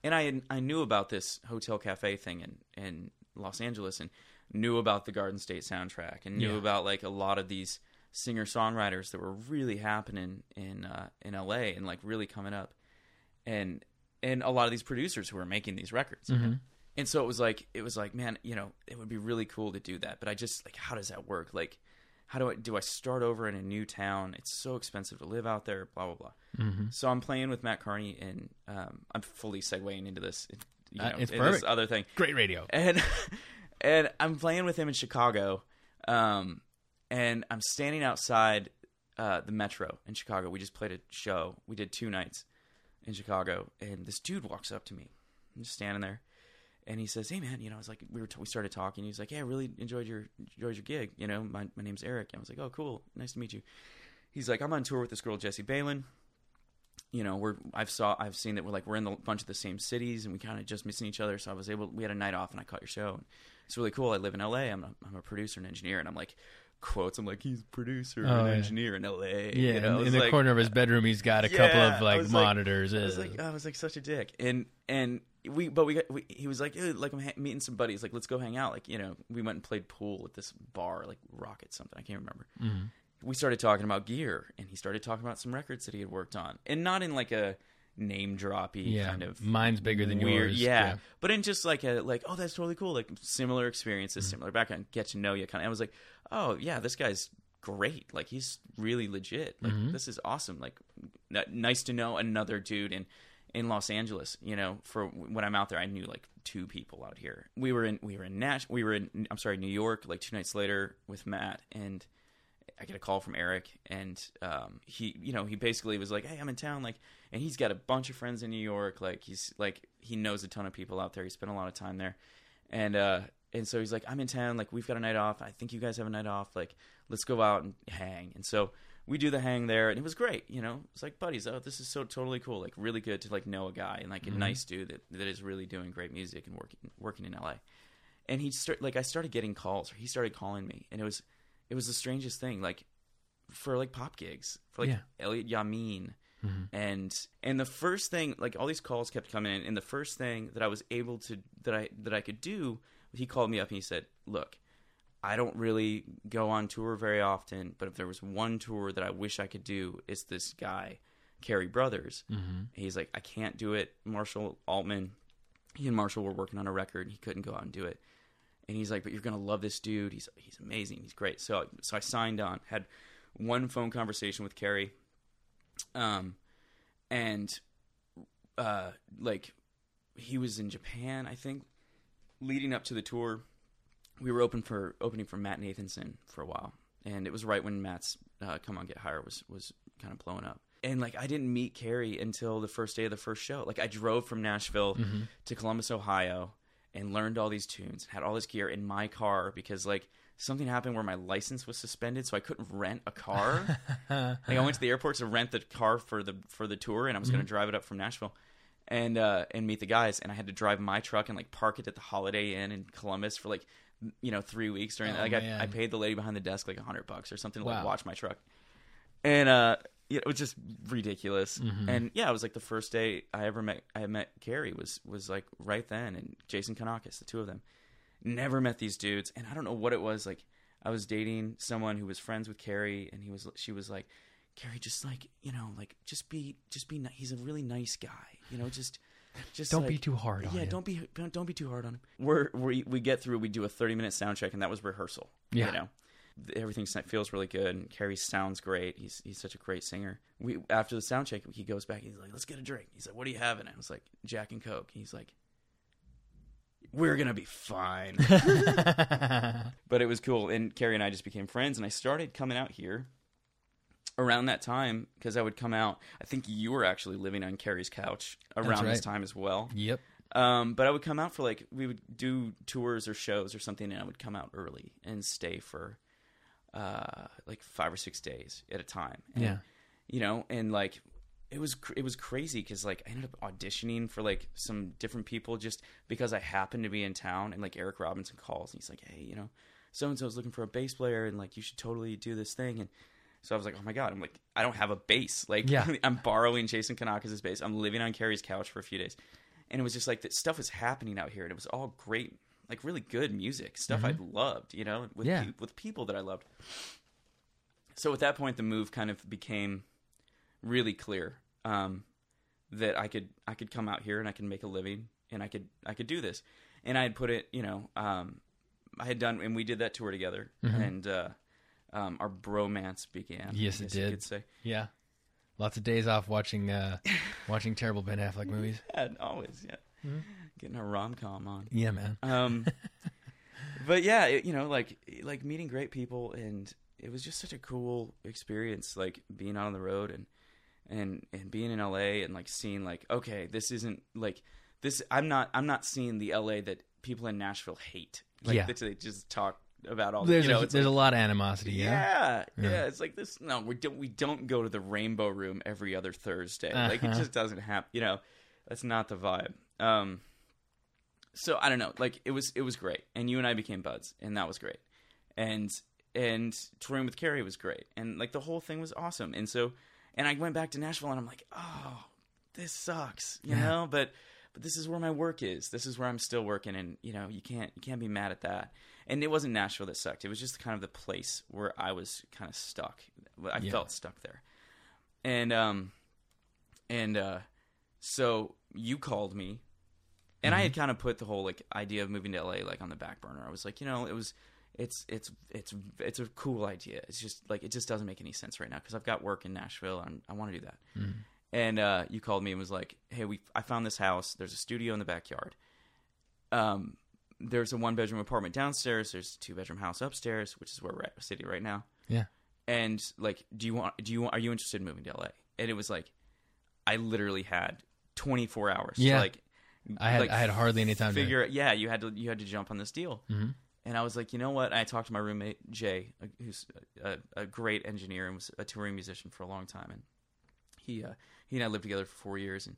B: And I had, I knew about this hotel cafe thing in in Los Angeles and knew about the Garden State soundtrack and knew
A: Yeah.
B: about like a lot of these singer songwriters that were really happening in uh, in LA and like really coming up, and and a lot of these producers who were making these records.
A: Mhm.
B: And so it was like it was like man, you know, it would be really cool to do that, but I just like how does that work? Like how do I do I start over in a new town? It's so expensive to live out there, blah blah blah.
A: Mhm.
B: So I'm playing with Matt Kearney and um, I'm fully segueing into this you
A: Uh,
B: know,
A: it's
B: in this
A: perfect.
B: other thing
A: great radio.
B: and [laughs] and I'm playing with him in Chicago, um, and I'm standing outside uh, the Metro in Chicago. We just played a show. We did two nights in Chicago, and this dude walks up to me. I'm just standing there, and he says, "Hey, man, you know, I was like, we were t- we started talking. He was like, "Hey, I really enjoyed your enjoyed your gig. You know, my my name's Eric." I was like, "Oh, cool, nice to meet you." He's like, "I'm on tour with this girl, Jessie Baylin." you know we're I've saw I've seen that we're like we're in the bunch of the same cities and we kind of just missing each other so I was able we had a night off and I caught your show and it's really cool I live in LA I'm a, I'm a producer and engineer and I'm like quotes I'm like he's producer
A: Oh,
B: and
A: yeah.
B: engineer in LA
A: Yeah,
B: you know?
A: in, in the
B: like-
A: corner of his bedroom, he's got a couple
B: Yeah,
A: of
B: I
A: like
B: was like-
A: monitors.
B: I was like I was like such a dick and and we but we got we, he was like "Eh, like I'm ha- meeting some buddies like let's go hang out like you know we went and played pool at this bar like Rocket something I can't remember
A: mhm.
B: we started talking about gear and he started talking about some records that he had worked on and not in like a name droppy
A: yeah,
B: kind of
A: mine's bigger than
B: weird
A: yours.
B: yeah. but in just like a like oh that's totally cool like similar experiences
A: Mm-hmm.
B: similar background get to know you kind of i was like oh yeah this guy's great like he's really legit like
A: Mhm.
B: this is awesome like n- nice to know another dude in in los angeles you know for when i'm out there i knew like two people out here we were in we were in nash we were in i'm sorry new york like two nights later with matt and I get a call from Eric, and um, he, you know, he basically was like, "Hey, I'm in town," like, and he's got a bunch of friends in New York. Like, he's like, he knows a ton of people out there. He spent a lot of time there, and uh, and so he's like, "I'm in town. Like, we've got a night off. I think you guys have a night off. Like, let's go out and hang." And so we do the hang there, and it was great. You know, it's like buddies. Oh, this is so totally cool. Like, really good to like know a guy and like a
A: Mhm.
B: nice dude that that is really doing great music and working working in LA. And he start like I started getting calls, or he started calling me, and it was it was the strangest thing. Like for like pop gigs, for like
A: Yeah.
B: Elliott Yamin,
A: Mhm.
B: and and the first thing, like all these calls kept coming in, and the first thing that I was able to that I that I could do, he called me up and he said, "Look, I don't really go on tour very often, but if there was one tour that I wish I could do, it's this guy, Cary Brothers."
A: Mhm.
B: He's like, I can't do it. Marshall Altman, he and Marshall were working on a record. And he couldn't go out and do it. And he's like, but you're gonna love this dude. He's he's amazing. He's great. So so I signed on. Had one phone conversation with Cary, um, and uh, like he was in Japan, I think, leading up to the tour. We were open for opening for Matt Nathanson for a while, and it was right when Matt's uh, "Come On Get Higher" was was kind of blowing up And like I didn't meet Cary until the first day of the first show. Like I drove from Nashville
A: Mm-hmm.
B: to Columbus, Ohio, and learned all these tunes, had all this gear in my car because like something happened where my license was suspended, so I couldn't rent a car. [laughs] like I went to the airport to rent the car for the for the tour, and I was
A: Mm-hmm.
B: going to drive it up from Nashville and uh, and meet the guys, and I had to drive my truck and like park it at the Holiday Inn in Columbus for like you know three weeks during.
A: Oh,
B: like I. I paid the lady behind the desk like a hundred bucks or something to like watch my truck, and uh, you know, it was just ridiculous.
A: Mm-hmm.
B: And yeah, it was like the first day I ever met I met Cary was was like right then, and Jason Kanakis, the two of them. Never met these dudes, and I don't know what it was. Like I was dating someone who was friends with Cary, and he was she was like, Cary, just like you know, like just be just be. Ni- he's a really nice guy, you know. Just just
A: Don't be too hard on
B: Yeah, don't be don't don't be too hard on him. We're we we get through. We do a thirty minute sound check, and that was rehearsal.
A: Yeah.
B: you know. Everything feels really good, and Cary sounds great. He's he's such a great singer. We after the sound check, he goes back. He's like, "Let's get a drink." He's like, "What are you having?" I was like, "Jack and Coke." He's like, "We're gonna be fine." [laughs] but it was cool and Cary and i just became friends and i started coming out here around that time because i would come out i think you were actually living on Cary's couch around this time as well
A: yep.
B: um, but i would come out for like we would do tours or shows or something and i would come out early and stay for uh, like five or six days at a time and,
A: Yeah.
B: you know and like it was cr- it was crazy because like I ended up auditioning for like some different people just because I happened to be in town and like Eric Robinson calls and he's like hey you know so and so's looking for a bass player and like you should totally do this thing and so I was like oh my god I'm like I don't have a base. like
A: Yeah. [laughs]
B: I'm borrowing Jason Kanakis' base. I'm living on Cary's couch for a few days and it was just like that stuff was happening out here and it was all great like really good music stuff I loved you know with
A: Yeah.
B: pe- with people that I loved so at that point the move kind of became really clear um, that I could I could come out here and I can make a living and I could I could do this and I had put it you know um, I had done and we did that tour together and uh, um, our bromance began.
A: Yes, it did.
B: could say
A: Yeah. Lots of days off watching uh [laughs] watching terrible Ben Affleck movies. [laughs]
B: yeah, always yeah
A: Mm-hmm.
B: getting a rom com on
A: Yeah, man.
B: um [laughs] but yeah it, you know like like meeting great people and it was just such a cool experience like being out on the road and and and being in LA and like seeing like okay this isn't like this I'm not I'm not seeing the LA that people in Nashville hate like
A: Yeah.
B: that they just talk about all
A: There's
B: you know
A: a, there's
B: like,
A: a lot of animosity. Yeah.
B: yeah, yeah, It's like this. No, we don't. We don't go to the Rainbow Room every other Thursday. Like it
A: Uh-huh.
B: just doesn't happen. You know, that's not the vibe. Um, so I don't know. Like it was. It was great, and you and I became buds, and that was great. And and touring with Cary was great, and like the whole thing was awesome. And so, and I went back to Nashville, and I'm like, oh, this sucks, you
A: Yeah.
B: know. But but this is where my work is. This is where I'm still working, and you know, you can't you can't be mad at that. And it wasn't Nashville that sucked. It was just kind of the place where I was kind of stuck. I
A: Yeah.
B: felt stuck there. And um and uh so you called me and I had kind of put the whole like idea of moving to LA like on the back burner. I was like, you know, it was it's it's it's it's a cool idea. It's just like it just doesn't make any sense right now because I've got work in Nashville and I want to do that. And uh, you called me and was like, "Hey, we I found this house. There's a studio in the backyard. Um, there's a one bedroom apartment downstairs. There's a two bedroom house upstairs, which is where we're at city right now.
A: Yeah.
B: And like, do you want? Do you? Are you interested in moving to LA? And it was like, I literally had 24 hours.
A: Yeah.
B: To like,
A: I had
B: like,
A: I had hardly any time to
B: figure. it Yeah, you had to you had to jump on this deal.
A: Mhm.
B: And I was like, you know what? I talked to my roommate Jay, uh, who's a, a great engineer and was a touring musician for a long time, and he uh, he and I lived together for four years, and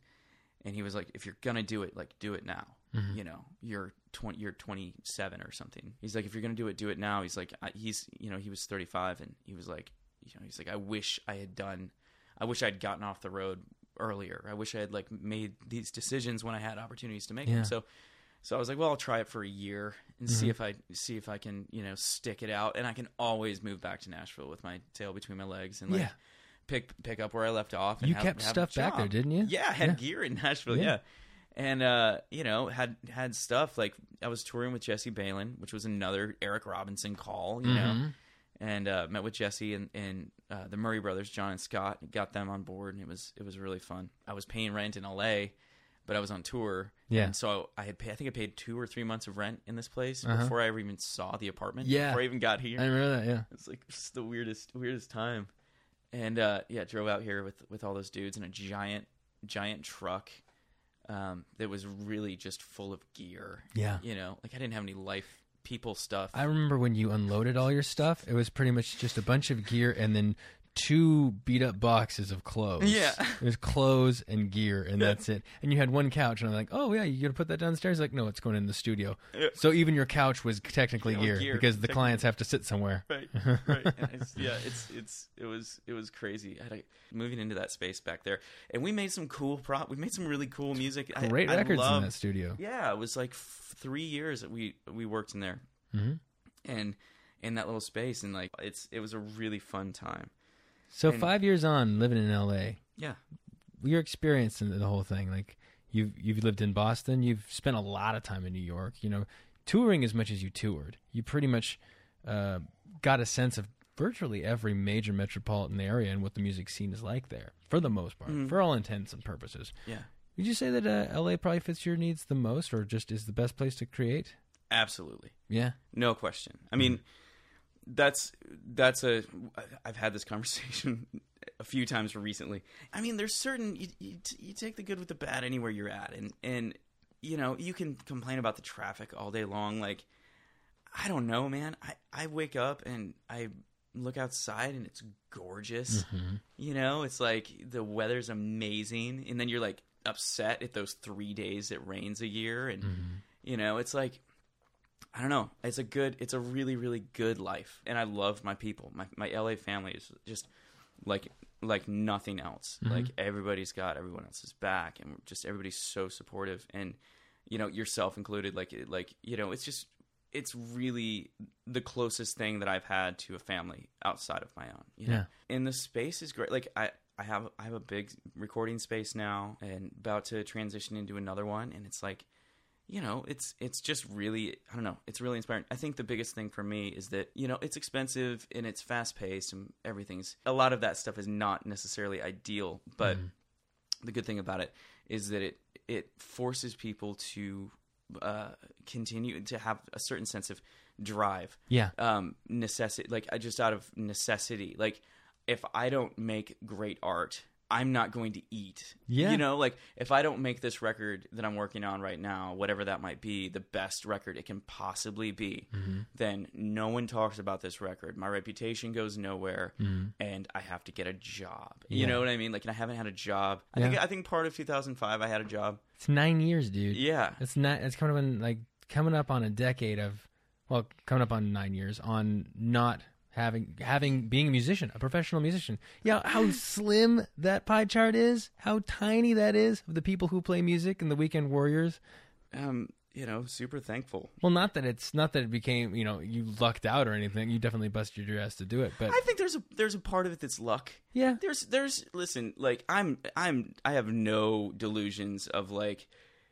B: and he was like, if you're gonna do it, like do it now.
A: Mm-hmm.
B: You know, you're twenty, you're twenty seven or something. He's like, if you're gonna do it, do it now. He's like, I, he's you know, he was thirty five, and he was like, you know, he's like, I wish I had done, I wish I'd gotten off the road earlier. I wish I had like made these decisions when I had opportunities to make
A: Yeah.
B: them. So. So I was like, well, I'll try it for a year and see if I see if I can, you know, stick it out, and I can always move back to Nashville with my tail between my legs and like
A: Yeah.
B: pick pick up where I left off. And
A: You
B: have-
A: kept
B: have
A: stuff back there, didn't you?
B: Yeah, I had
A: Yeah.
B: gear in Nashville.
A: Yeah.
B: Yeah. And uh, you know, had had stuff like I was touring with Jessie Baylin, which was another Eric Robinson call, you know,
A: Mhm.
B: and uh, met with Jesse and and uh, the Murray brothers, John and Scott, got them on board, and it was it was really fun. I was paying rent in L.A., but I was on tour,
A: Yeah.
B: and so I had pay, I think I paid two or three months of rent in this place
A: Uh-huh.
B: before I ever even saw the apartment.
A: Yeah.
B: before I even got here.
A: I remember that. Yeah.
B: It's like just the weirdest weirdest time. and uh, yeah, drove out here with with all those dudes in a giant giant truck um, that was really just full of gear.
A: Yeah.
B: you know, like I didn't have any life people stuff.
A: I remember when you unloaded all your stuff, it was pretty much just a bunch of gear and then two beat up boxes of clothes.
B: Yeah.
A: It was clothes and gear and that's it. And you had one couch and I'm like, "Oh yeah, you got to put that downstairs?" Like, "No, it's going in the studio."
B: Yeah.
A: So even your couch was technically
B: Yeah,
A: gear,
B: gear,
A: because the clients have to sit somewhere.
B: right [laughs] right it's, yeah it's it's it was it was crazy I moving into that space back there and we made some cool prop we made some really cool music I-
A: Great
B: I
A: records in that studio.
B: yeah it was like f- three years that we we worked in there
A: hmm
B: and in that little space and like it's it was a really fun time
A: So
B: And-
A: 5 years on living in LA,
B: yeah.
A: your experience in the whole thing like you've you've lived in Boston you've spent a lot of time in New York you know touring as much as you toured. You pretty much uh, got a sense of virtually every major metropolitan area and what the music scene is like there for the most part
B: Mhm.
A: for all intents and purposes.
B: Yeah.
A: Would you say that uh, LA probably fits your needs the most or just is the best place to create?
B: Absolutely.
A: Yeah.
B: No question. I mean that's that's a i've had this conversation [laughs] a few times recently. I mean there's certain you, you, you take the good with the bad anywhere you're at and and you know you can complain about the traffic all day long like i don't know man. I i wake up and i look outside and it's gorgeous. Mm-hmm. You know it's like the weather's amazing and then you're like upset at those three days it rains a year and mm-hmm. you know it's like I don't know. It's a good. It's a really, really good life, and I love my people. My my LA family is just like like nothing else. Mm-hmm. Like everybody's got everyone else's back, and just everybody's so supportive, and you know yourself included. Like like you know, it's just it's really the closest thing that I've had to a family outside of my own. You know?
A: Yeah.
B: and the space is great. Like I. I have I have a big recording space now and about to transition into another one and it's like you know, it's it's just really I don't know, it's really inspiring. I think the biggest thing for me is that, you know, it's expensive and it's fast paced and everything's a lot of that stuff is not necessarily ideal, but the good thing about it is that it it forces people to uh, continue to have a certain sense of drive.
A: Yeah.
B: Um necessity like I just out of necessity like if i don't make great art i'm not going to eat.
A: Yeah.
B: you know like if i don't make this record that i'm working on right now whatever that might be the best record it can possibly be mm-hmm. then no one talks about this record. My reputation goes nowhere mm-hmm. and i have to get a job. You know what i mean? Like and i haven't had a job. I think i think part of 2005 i had a job.
A: It's 9 years dude.
B: Yeah.
A: It's not. It's coming up in like coming up on a decade of, well, coming up on nine years on not having having being a musician, a professional musician. Yeah, how [sighs] slim that pie chart is, how tiny that is of the people who play music and the weekend warriors.
B: um you know super thankful
A: Well, not that it's not that it became you know you lucked out or anything. You definitely busted your ass to do it, but
B: i think there's a there's a part of it that's luck
A: yeah,
B: there's there's listen like i'm i'm i have no delusions of like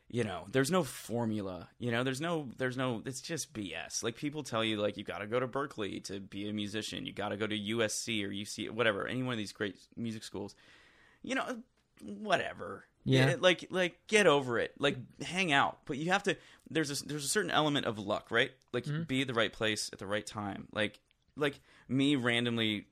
B: you know there's no formula you know there's no there's no it's just bs like people tell you like you got to go to Berklee to be a musician you got to go to usc or uc whatever any one of these great music schools. You know whatever.
A: Yeah.
B: like like get over it. Like hang out. But you have to there's a there's a certain element of luck right? Like mm-hmm. be at the right place at the right time. Like like me randomly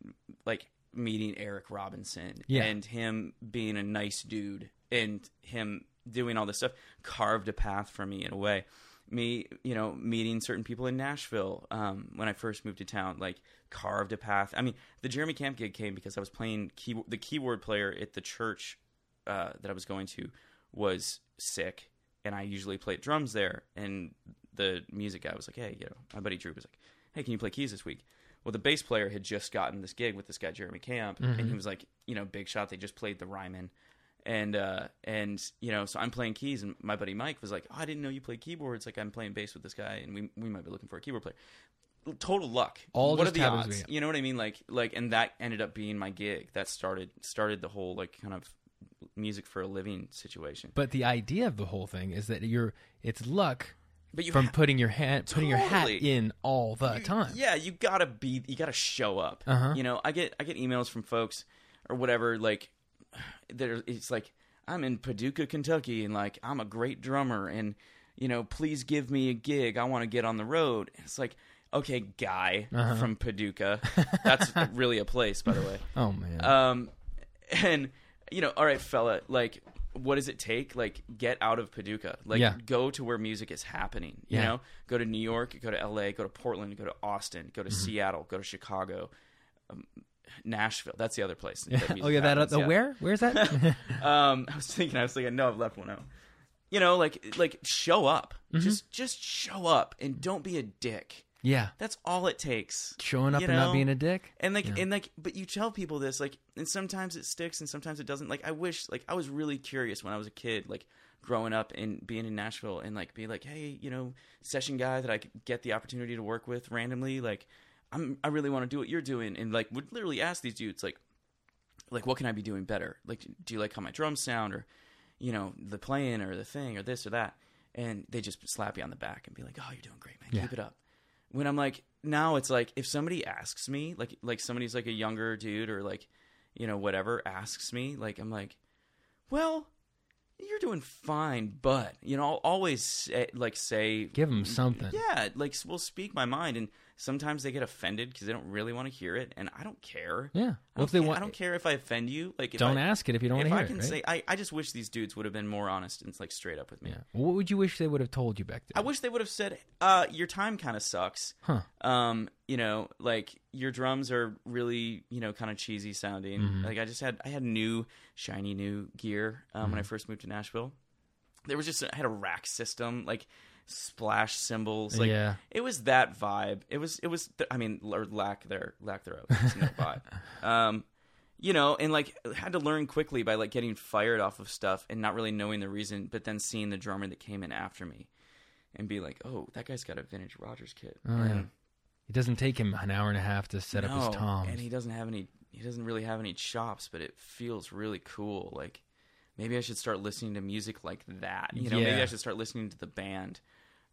B: like meeting Eric Robinson
A: Yeah.
B: and him being a nice dude and him doing all this stuff carved a path for me in a way me you know meeting certain people in Nashville um, when I first moved to town like carved a path I mean the Jeremy Camp gig came because I was playing key- the keyboard player at the church uh, that I was going to was sick, and I usually played drums there. And the music guy was like, "Hey, you know, my buddy Drew was like, hey, can you play keys this week?" Well, the bass player had just gotten this gig with this guy Jeremy Camp, and he was like, you know, big shot. They just played the Ryman, and uh, and you know, so I'm playing keys, and my buddy Mike was like, oh, I didn't know you played keyboards. Like I'm playing bass with this guy, and we we might be looking for a keyboard player. Total luck.
A: All
B: what
A: just
B: are the odds? You know what I mean? Like like, and that ended up being my gig. That started started the whole like kind of music for a living situation.
A: but the idea of the whole thing is that you're it's luck
B: But you
A: from
B: ha-
A: putting your hand putting your hat in all the
B: you-
A: time.
B: Yeah, you gotta be, you gotta show up.
A: Uh-huh.
B: You know, I get I get emails from folks or whatever like, there it's like I'm in Paducah, Kentucky, and like I'm a great drummer, and you know, please give me a gig. I want to get on the road. And it's like, okay, guy
A: Uh-huh.
B: from Paducah. That's [laughs] really a place, by the way.
A: Oh man.
B: Um, and you know, all right, fella, like, what does it take? Like, get out of Paducah. Like,
A: Yeah.
B: go to where music is happening. You
A: Yeah.
B: know, go to New York, go to L.A., go to Portland, go to Austin, go to
A: Mm-hmm.
B: Seattle, go to Chicago, um, Nashville. That's the other place. that [laughs]
A: oh yeah, that uh,
B: happens,
A: the
B: yeah.
A: where? Where's that? [laughs] [laughs]
B: Um, I was thinking, I was thinking, no, I've left one out. You know, like, like show up.
A: Mm-hmm.
B: Just, just show up and don't be a dick.
A: yeah,
B: That's all it takes.
A: showing up
B: You
A: and not being a dick.
B: And like and like but you tell people this like and sometimes it sticks and sometimes it doesn't. Like I wish like I was really curious when I was a kid like growing up and being in Nashville and like be like, "Hey, you know, session guy that I could get the opportunity to work with randomly like I'm I really want to do what you're doing." And like would literally ask these dudes like like what can I be doing better? Like do you like how my drums sound or you know, the playing or the thing or this or that? And they just slap you on the back and be like, "Oh, you're doing great, man.
A: Yeah.
B: Keep it up." when I'm like now it's like if somebody asks me like like somebody's like a younger dude or like you know whatever asks me like I'm like well you're doing fine but you know I'll always say, like say
A: Give them something.
B: yeah like we'll speak my mind and sometimes they get offended because they don't really want to hear it and I don't care
A: Yeah.
B: I
A: Well,
B: don't,
A: if they
B: ca-
A: want,
B: I don't care if I offend you like if
A: don't
B: I,
A: ask it if you don't want
B: if
A: to
B: I can
A: it. Right?
B: say I, I just wish these dudes would have been more honest and like straight up with me
A: yeah. What would you wish they would have told you back then?
B: I wish they would have said, uh, your time kind of sucks.
A: Huh.
B: Um, you know, like your drums are really, you know, kind of cheesy sounding.
A: Mm-hmm.
B: Like I just had, I had new, shiny new gear um, when I
A: Mm-hmm.
B: first moved to Nashville. There was just, I had a rack system, like splash symbols. Like
A: Yeah.
B: it was that vibe. It was, it was, I mean, or lack there, lack thereof. No [laughs] vibe. Um, you know, and like had to learn quickly by like getting fired off of stuff and not really knowing the reason, but then seeing the drummer that came in after me and be like, oh, that guy's got a vintage Rogers kit.
A: Oh, yeah. It doesn't take him an hour and a half to set up his toms.
B: and he doesn't have any. He doesn't really have any chops, but it feels really cool. Like maybe I should start listening to music like that. You know, maybe I should start listening to the band.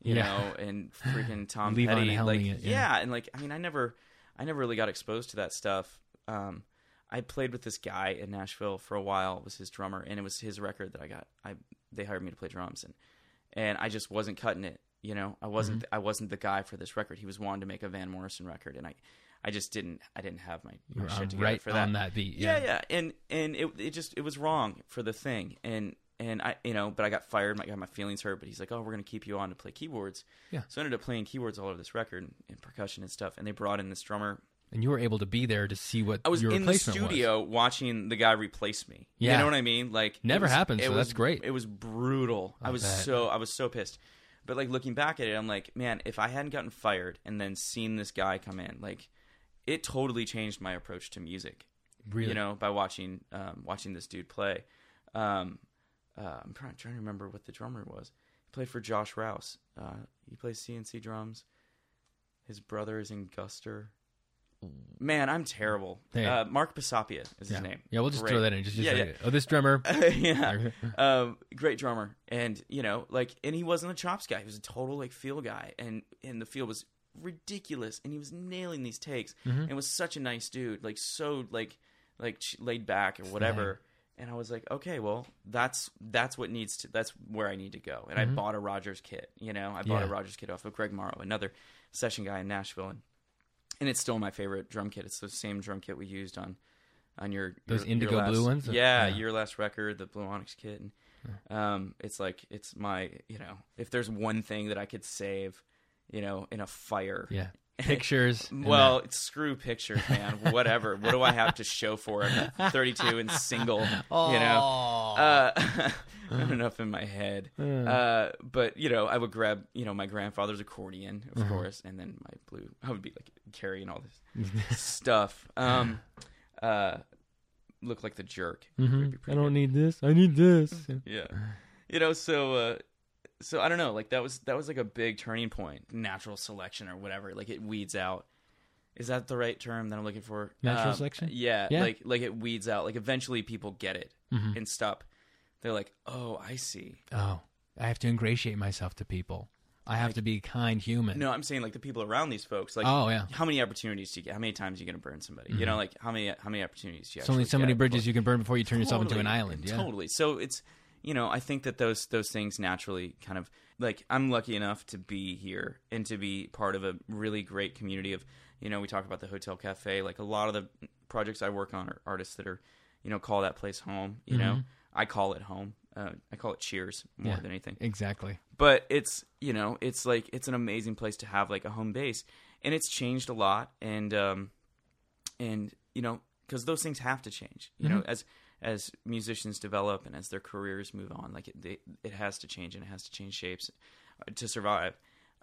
B: You
A: Yeah.
B: know, and freaking [laughs] Tom Petty. Like,
A: it, yeah.
B: and like I mean, I never, I never really got exposed to that stuff. Um, I played with this guy in Nashville for a while. Was his drummer, and it was his record that I got. I they hired me to play drums, and and I just wasn't cutting it. You know, I wasn't
A: Mm-hmm.
B: I wasn't the guy for this record. He was wanting to make a Van Morrison record, and I I just didn't I didn't have my, my shit together
A: right
B: for that.
A: on that beat.
B: Yeah,
A: Yeah.
B: yeah, and and it it just it was wrong for the thing, and and I you know, but I got fired. I got my feelings hurt. But he's like, oh, we're gonna keep you on to play keyboards.
A: Yeah.
B: So I ended up playing keyboards all over this record and, and percussion and stuff. And they brought in this drummer.
A: And you were able to be there to see what
B: I was in the
A: replacement was.
B: studio watching the guy replace me.
A: Yeah.
B: You know what I mean? Like
A: Never
B: was-
A: happened, so
B: was-
A: that's great.
B: It was brutal. I
A: I
B: was
A: bet.
B: so I was so pissed. But like looking back at it, I'm like, man, if I hadn't gotten fired and then seen this guy come in, like it totally changed my approach to music.
A: Really?
B: You know, by watching um, watching this dude play. Um, uh, I'm trying, trying to remember what the drummer was. He played for Josh Rouse. Uh, he plays C&C drums. His brother is in Guster. Man, I'm terrible.
A: Hey.
B: Uh, Mark Pisapia is
A: yeah.
B: his name.
A: Yeah, we'll just
B: Great.
A: throw that in. Just, just
B: yeah,
A: like,
B: yeah.
A: oh, this drummer. [laughs]
B: yeah. [laughs] Um, great drummer, and you know, like, and he wasn't a chops guy. He was a total like feel guy, and and the feel was ridiculous, and he was nailing these takes,
A: Mm-hmm.
B: and was such a nice dude, like so like like laid back or whatever. And I was like, okay, well, that's that's what needs to that's where I need to go. And I bought a Rogers kit, you know, I bought
A: Mm-hmm. Yeah.
B: a Rogers kit off of Greg Morrow, another session guy in Nashville, and and it's still my favorite drum kit. It's the same drum kit we used on on your
A: Those
B: your- your
A: indigo
B: last-
A: blue ones?
B: Yeah,
A: Yeah.
B: your last record, the Blue Onyx kit. And, um, it's like it's my you know if there's one thing that I could save, you know, in a fire.
A: Yeah. [laughs] Pictures.
B: Well, it's screw pictures, man. Whatever. what do I have to show for it? 32 and single.
A: that.
B: You know. Uh, [laughs] enough in my head. Uh, but you know, I would grab you know my grandfather's accordion, of
A: Uh-huh.
B: course, and then my blue. I would be like carrying all this stuff. Um, uh, look like the jerk.
A: Mhm. I don't need this. I need this.
B: yeah you know so uh so i don't know like that was that was like a big turning point natural selection or whatever like it weeds out is that the right term that i'm looking for
A: Natural
B: Um,
A: selection?
B: yeah,
A: Yeah.
B: like like it weeds out like eventually people get it
A: Mhm.
B: and stop they're like oh i see
A: Oh, I have to ingratiate myself to people. I have to be kind human.
B: no i'm saying like the people around these folks like
A: oh yeah.
B: how many opportunities do you get how many times are you going to burn somebody you know like how many how many opportunities do you
A: It's only so many bridges
B: before-
A: you can burn before you turn yourself into an island. Yeah.
B: Totally. So it's you know, I think that those those things naturally kind of like I'm lucky enough to be here and to be part of a really great community of, you know, we talk about the Hotel Cafe. Like a lot of the projects I work on are artists that are, you know, call that place home. You know, I call it home. Uh, I call it Cheers more
A: Yeah.
B: than anything
A: Exactly.
B: but it's you know it's like it's an amazing place to have like a home base and it's changed a lot and um and you know because those things have to change you know as as musicians develop and as their careers move on like it they, it has to change and it has to change shapes uh, to survive.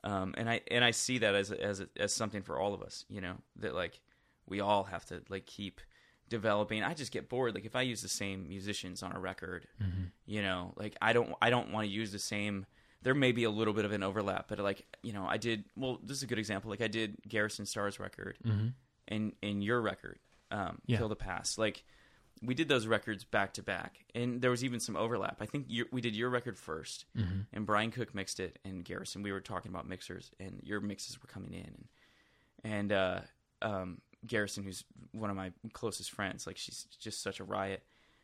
B: Um and i and i see that as as as something for all of us you know that like we all have to like keep developing. I just get bored. Like if i use the same musicians on a record you know like i don't i don't want to use the same there may be a little bit of an overlap but like you know i did well this is a good example. Like i did Garrison Starr's record and and your record um
A: Yeah.
B: kill the past. Like we did those records back to back and there was even some overlap i think you, we did your record 1st and brian cook mixed it and garrison we were talking about mixers and your mixes were coming in and and uh, um, Garrison, who's one of my closest friends, like she's just such a riot.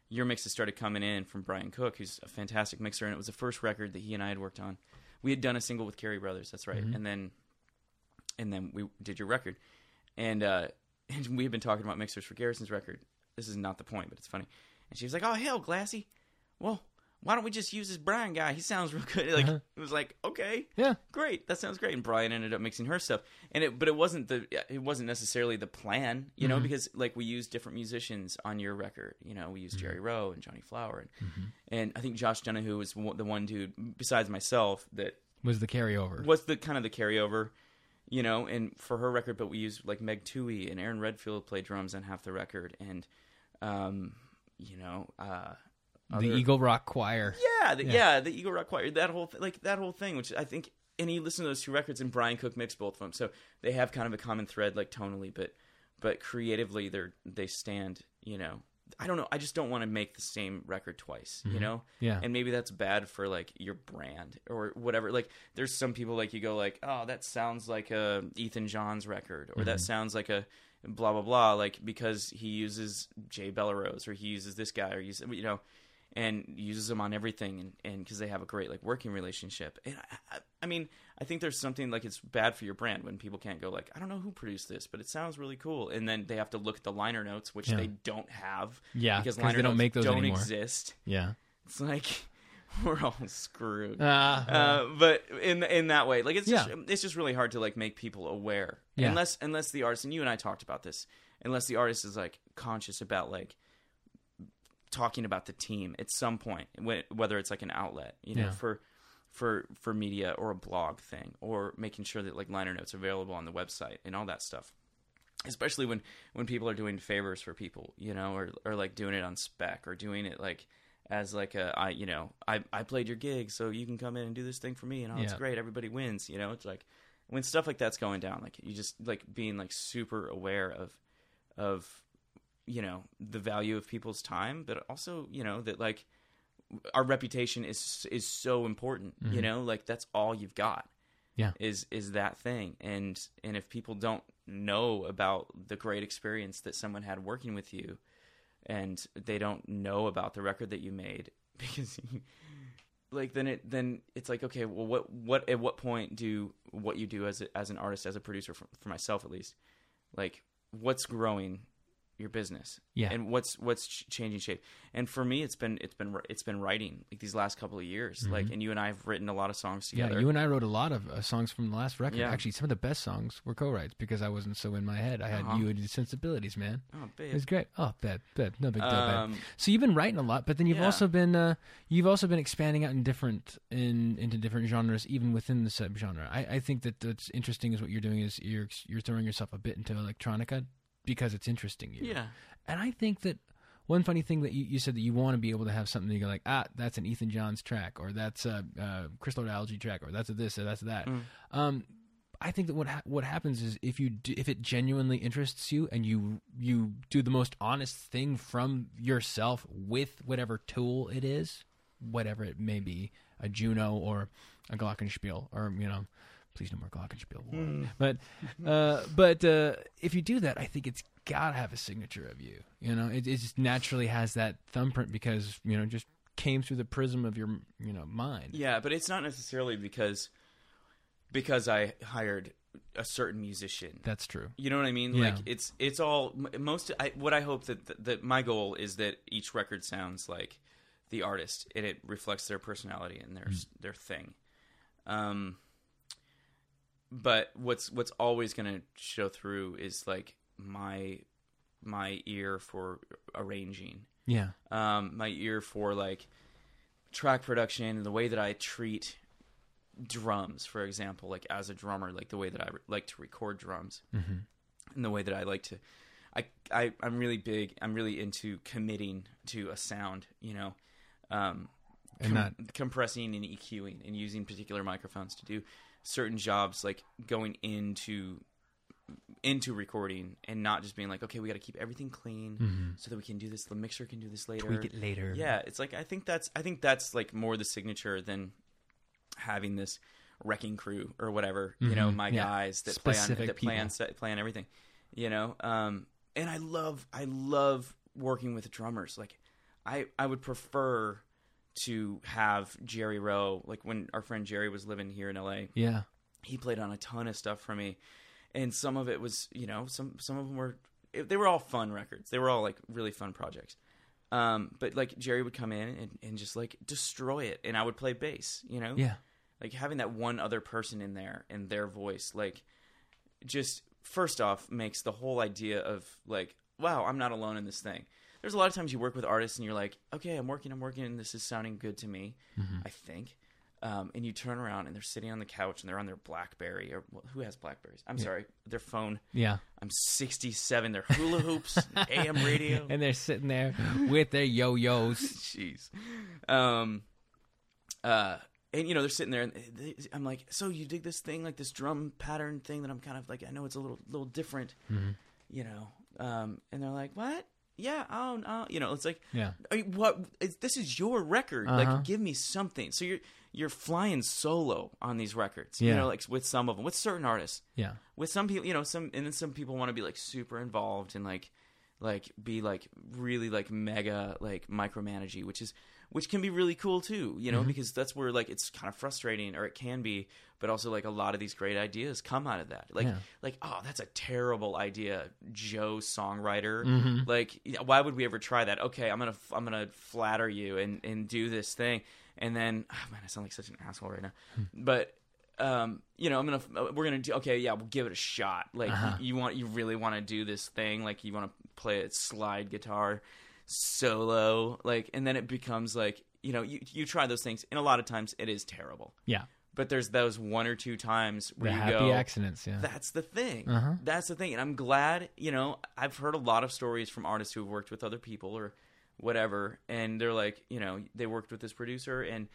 B: Your mixes started coming in from Brian Cook, who's a fantastic mixer, and it was the first record that he and I had worked on. We had done a single with Cary Brothers, that's right, and then and then we did your record, and uh, [laughs] and we had been talking about mixers for Garrison's record. This is not the point, but it's funny. And she was like, "Oh hell, Glassy, well." Why don't we just use this Brian guy? He sounds real good. [laughs] Like
A: Uh-huh.
B: it was like, okay,
A: Yeah.
B: great that sounds great and brian ended up mixing her stuff and it but it wasn't the it wasn't necessarily the plan you know mm-hmm. because like we used different musicians on your record you know we used mm-hmm. Jerry Roe and Johnny Flaugher and, mm-hmm. and i think josh Donahue was the one dude besides myself that
A: Was the carryover.
B: was the kind of the carryover you know and for her record but we used like meg toohey and aaron redfield played drums on half the record and um you know uh
A: the Eagle Rock Choir.
B: yeah, the, yeah, the Eagle Rock Choir, that whole th- like that whole thing, which I think, and you listen to those two records, and Brian Cook mixed both of them, so they have kind of a common thread, like tonally, but but creatively, they're they stand, you know. I don't know. I just don't want to make the same record twice, you know.
A: Yeah.
B: And maybe that's bad for like your brand or whatever. Like, there's some people like you go like, oh, that sounds like a Ethan Johns record, or that sounds like a blah blah blah, like because he uses Jay Bellerose or he uses this guy or he's you know and uses them on everything and and because they have a great like working relationship and I, I, I mean i think there's something like it's bad for your brand when people can't go like i don't know who produced this but it sounds really cool and then they have to look at the liner notes which
A: Yeah.
B: they don't have
A: Yeah,
B: because liner
A: they don't
B: notes
A: make those
B: don't
A: anymore.
B: exist
A: Yeah.
B: it's like [laughs] we're all screwed.
A: Uh,
B: uh, but in in that way, like it's just, it's just really hard to like make people aware.
A: Yeah.
B: unless unless the artist and you and I talked about this unless the artist is like conscious about like talking about the team at some point whether it's like an outlet you know
A: Yeah.
B: for for for media or a blog thing or making sure that like liner notes are available on the website and all that stuff. Especially when when people are doing favors for people you know or or like doing it on spec or doing it like as like a i you know i i played your gig so you can come in and do this thing for me and oh it's great everybody wins you know? It's like when stuff like that's going down like you just like being like super aware of of you know the value of people's time but also you know that like our reputation is is so important you mm-hmm. know? Like that's all you've got
A: Yeah.
B: is is that thing and and if people don't know about the great experience that someone had working with you and they don't know about the record that you made [laughs] because like then it then it's like okay well what what at what point do what you do as a, as an artist as a producer for, for myself at least like what's growing your business
A: Yeah.
B: and what's what's changing shape and for me it's been it's been it's been writing like these last couple of years like and you and I have written a lot of songs
A: Mm-hmm. Yeah,
B: together
A: you and I wrote a lot of uh, songs from the last record.
B: Yeah.
A: Actually, some of the best songs were co-writes because I wasn't so in my head. I had
B: Uh-huh.
A: you and your sensibilities, man.
B: oh
A: It
B: babe
A: was great. Oh, bad, bad, no big deal. bad.
B: Um,
A: So you've been writing a lot, but then you've
B: Yeah.
A: also been uh, you've also been expanding out in different in into different genres, even within the subgenre. I, I think that what's interesting is what you're doing is you're you're throwing yourself a bit into electronica because it's interesting you.
B: yeah
A: And I think that one funny thing that you, you said that you want to be able to have something that you're like, ah, that's an Ethan Johns track, or that's a, uh Chris Lord-Alge track, or that's a this, or that's a that. Um, I think that what ha- what happens is if you do, if it genuinely interests you and you you do the most honest thing from yourself with whatever tool it is, whatever it may be, a Juno or a Glockenspiel, or you know, please no more Glockenspiel. War. But uh, [laughs] but uh, if you do that, I think it's gotta have a signature of you. You know, it, it just naturally has that thumbprint because you know just came through the prism of your you know mind.
B: Yeah, but it's not necessarily because because I hired a certain musician.
A: That's true.
B: You know what I mean?
A: Yeah.
B: Like it's it's all most. I, what I hope that that my goal is that each record sounds like the artist and it reflects their personality and their their thing. Um, but what's what's always going to show through is like my my ear for arranging
A: Yeah.
B: um, my ear for like track production and the way that I treat drums, for example, like as a drummer, like the way that I re- like to record drums,
A: Mm-hmm.
B: and the way that I like to, I, I I'm really big. I'm really into committing to a sound, you know, um,
A: And not-
B: compressing and EQing and using particular microphones to do certain jobs, like going into into recording and not just being like, okay, we got to keep everything clean so that we can do this. The mixer can do this later.
A: Tweak it later.
B: Yeah, it's like I think that's I think that's like more the signature than having this wrecking crew or whatever. You know,
A: Mhm,
B: my
A: yeah.
B: guys that play on
A: Specific
B: that play on set, play everything. You know, um, and I love I love working with drummers. Like I I would prefer to have Jerry Roe like when our friend Jerry was living here in LA
A: Yeah.
B: he played on a ton of stuff for me. And some of it was you know some some of them were they were all fun records. They were all like really fun projects. Um but like jerry would come in and, and just like destroy it. And i would play bass you know?
A: Yeah.
B: like having that one other person in there and their voice like just first off makes the whole idea of like wow i'm not alone in this thing there's a lot of times you work with artists and you're like okay i'm working i'm working and this is sounding good to me i think um, and you turn around and they're sitting on the couch and they're on their blackberry or well, who has blackberries i'm sorry their phone
A: Yeah.
B: i'm 67 they're hula hoops [laughs] am radio
A: And they're sitting there with their yo-yos. [laughs]
B: Jeez. Um, uh, and you know they're sitting there, and they, I'm like, "So you dig this thing, like this drum pattern thing that I'm kind of like, I know it's a little little different, you know?" Um, and they're like, "What? Yeah, oh, no, you know." It's like,
A: Yeah.
B: I mean, what? This is your record.
A: Uh-huh.
B: Like, give me something. So you're you're flying solo on these records, you know, like with some of them, with certain artists
A: Yeah.
B: with some people you know some and then some people want to be like super involved and like like be like really like mega like micromanagey which is which can be really cool too you know because that's where like it's kind of frustrating or it can be but also like a lot of these great ideas come out of that. Like
A: Yeah.
B: like oh that's a terrible idea joe songwriter.
A: Mm-hmm.
B: like why would we ever try that? Okay i'm gonna i'm gonna flatter you and and do this thing. And then oh [sighs] man i sound like such an asshole right now. But um, you know, I'm gonna, we're gonna do, okay, yeah, we'll give it a shot. Like,
A: Uh-huh.
B: you, you want, you really want to do this thing, like, you want to play a slide guitar solo, like, and then it becomes like, you know, you, you try those things, and a lot of times it is terrible.
A: Yeah.
B: But there's those one or two times
A: The
B: where you
A: happy
B: go,
A: accidents. Yeah.
B: that's the thing.
A: Uh-huh.
B: That's the thing. And I'm glad, you know, I've heard a lot of stories from artists who have worked with other people or whatever, and they're like, you know, they worked with this producer, and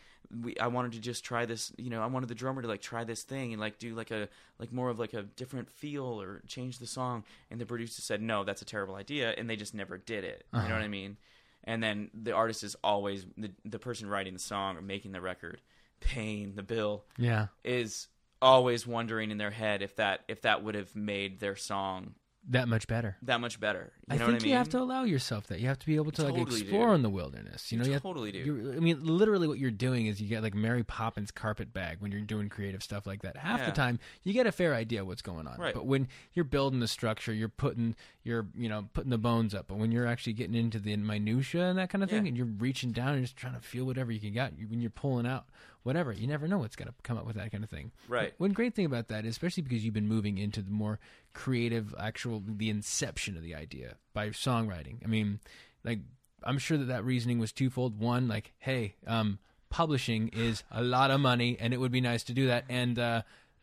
B: we, I wanted to just try this, you know, I wanted the drummer to like try this thing and like do like a like more of like a different feel or change the song, and the producer said, no, that's a terrible idea, and they just never did it. You know uh-huh. what I mean? And then the artist is always the the person writing the song or making the record, paying the bill
A: yeah.
B: is always wondering in their head if that if that would have made their song
A: That much better.
B: that much better. You
A: I
B: know
A: think
B: what I mean?
A: you have to allow yourself that. You have to be able to like explore
B: do.
A: in the wilderness. You know, you have-
B: totally do.
A: you're- I mean, literally, what you're doing is you get like Mary Poppins carpet bag when you're doing creative stuff like that. Half
B: Yeah.
A: the time, you get a fair idea what's going on.
B: Right.
A: But when you're building the structure, you're putting you're you know putting the bones up. But when you're actually getting into the minutia and that kind of thing,
B: Yeah.
A: and you're reaching down and just trying to feel whatever you can get, you, when you're pulling out whatever, you never know what's going to come up with that kind of thing.
B: Right.
A: One great thing about that, is, especially because you've been moving into the more creative, actual, the inception of the idea by songwriting. I mean, like, I'm sure that that reasoning was twofold. One, like, hey, um, publishing is a lot of money, and it would be nice to do that. And uh,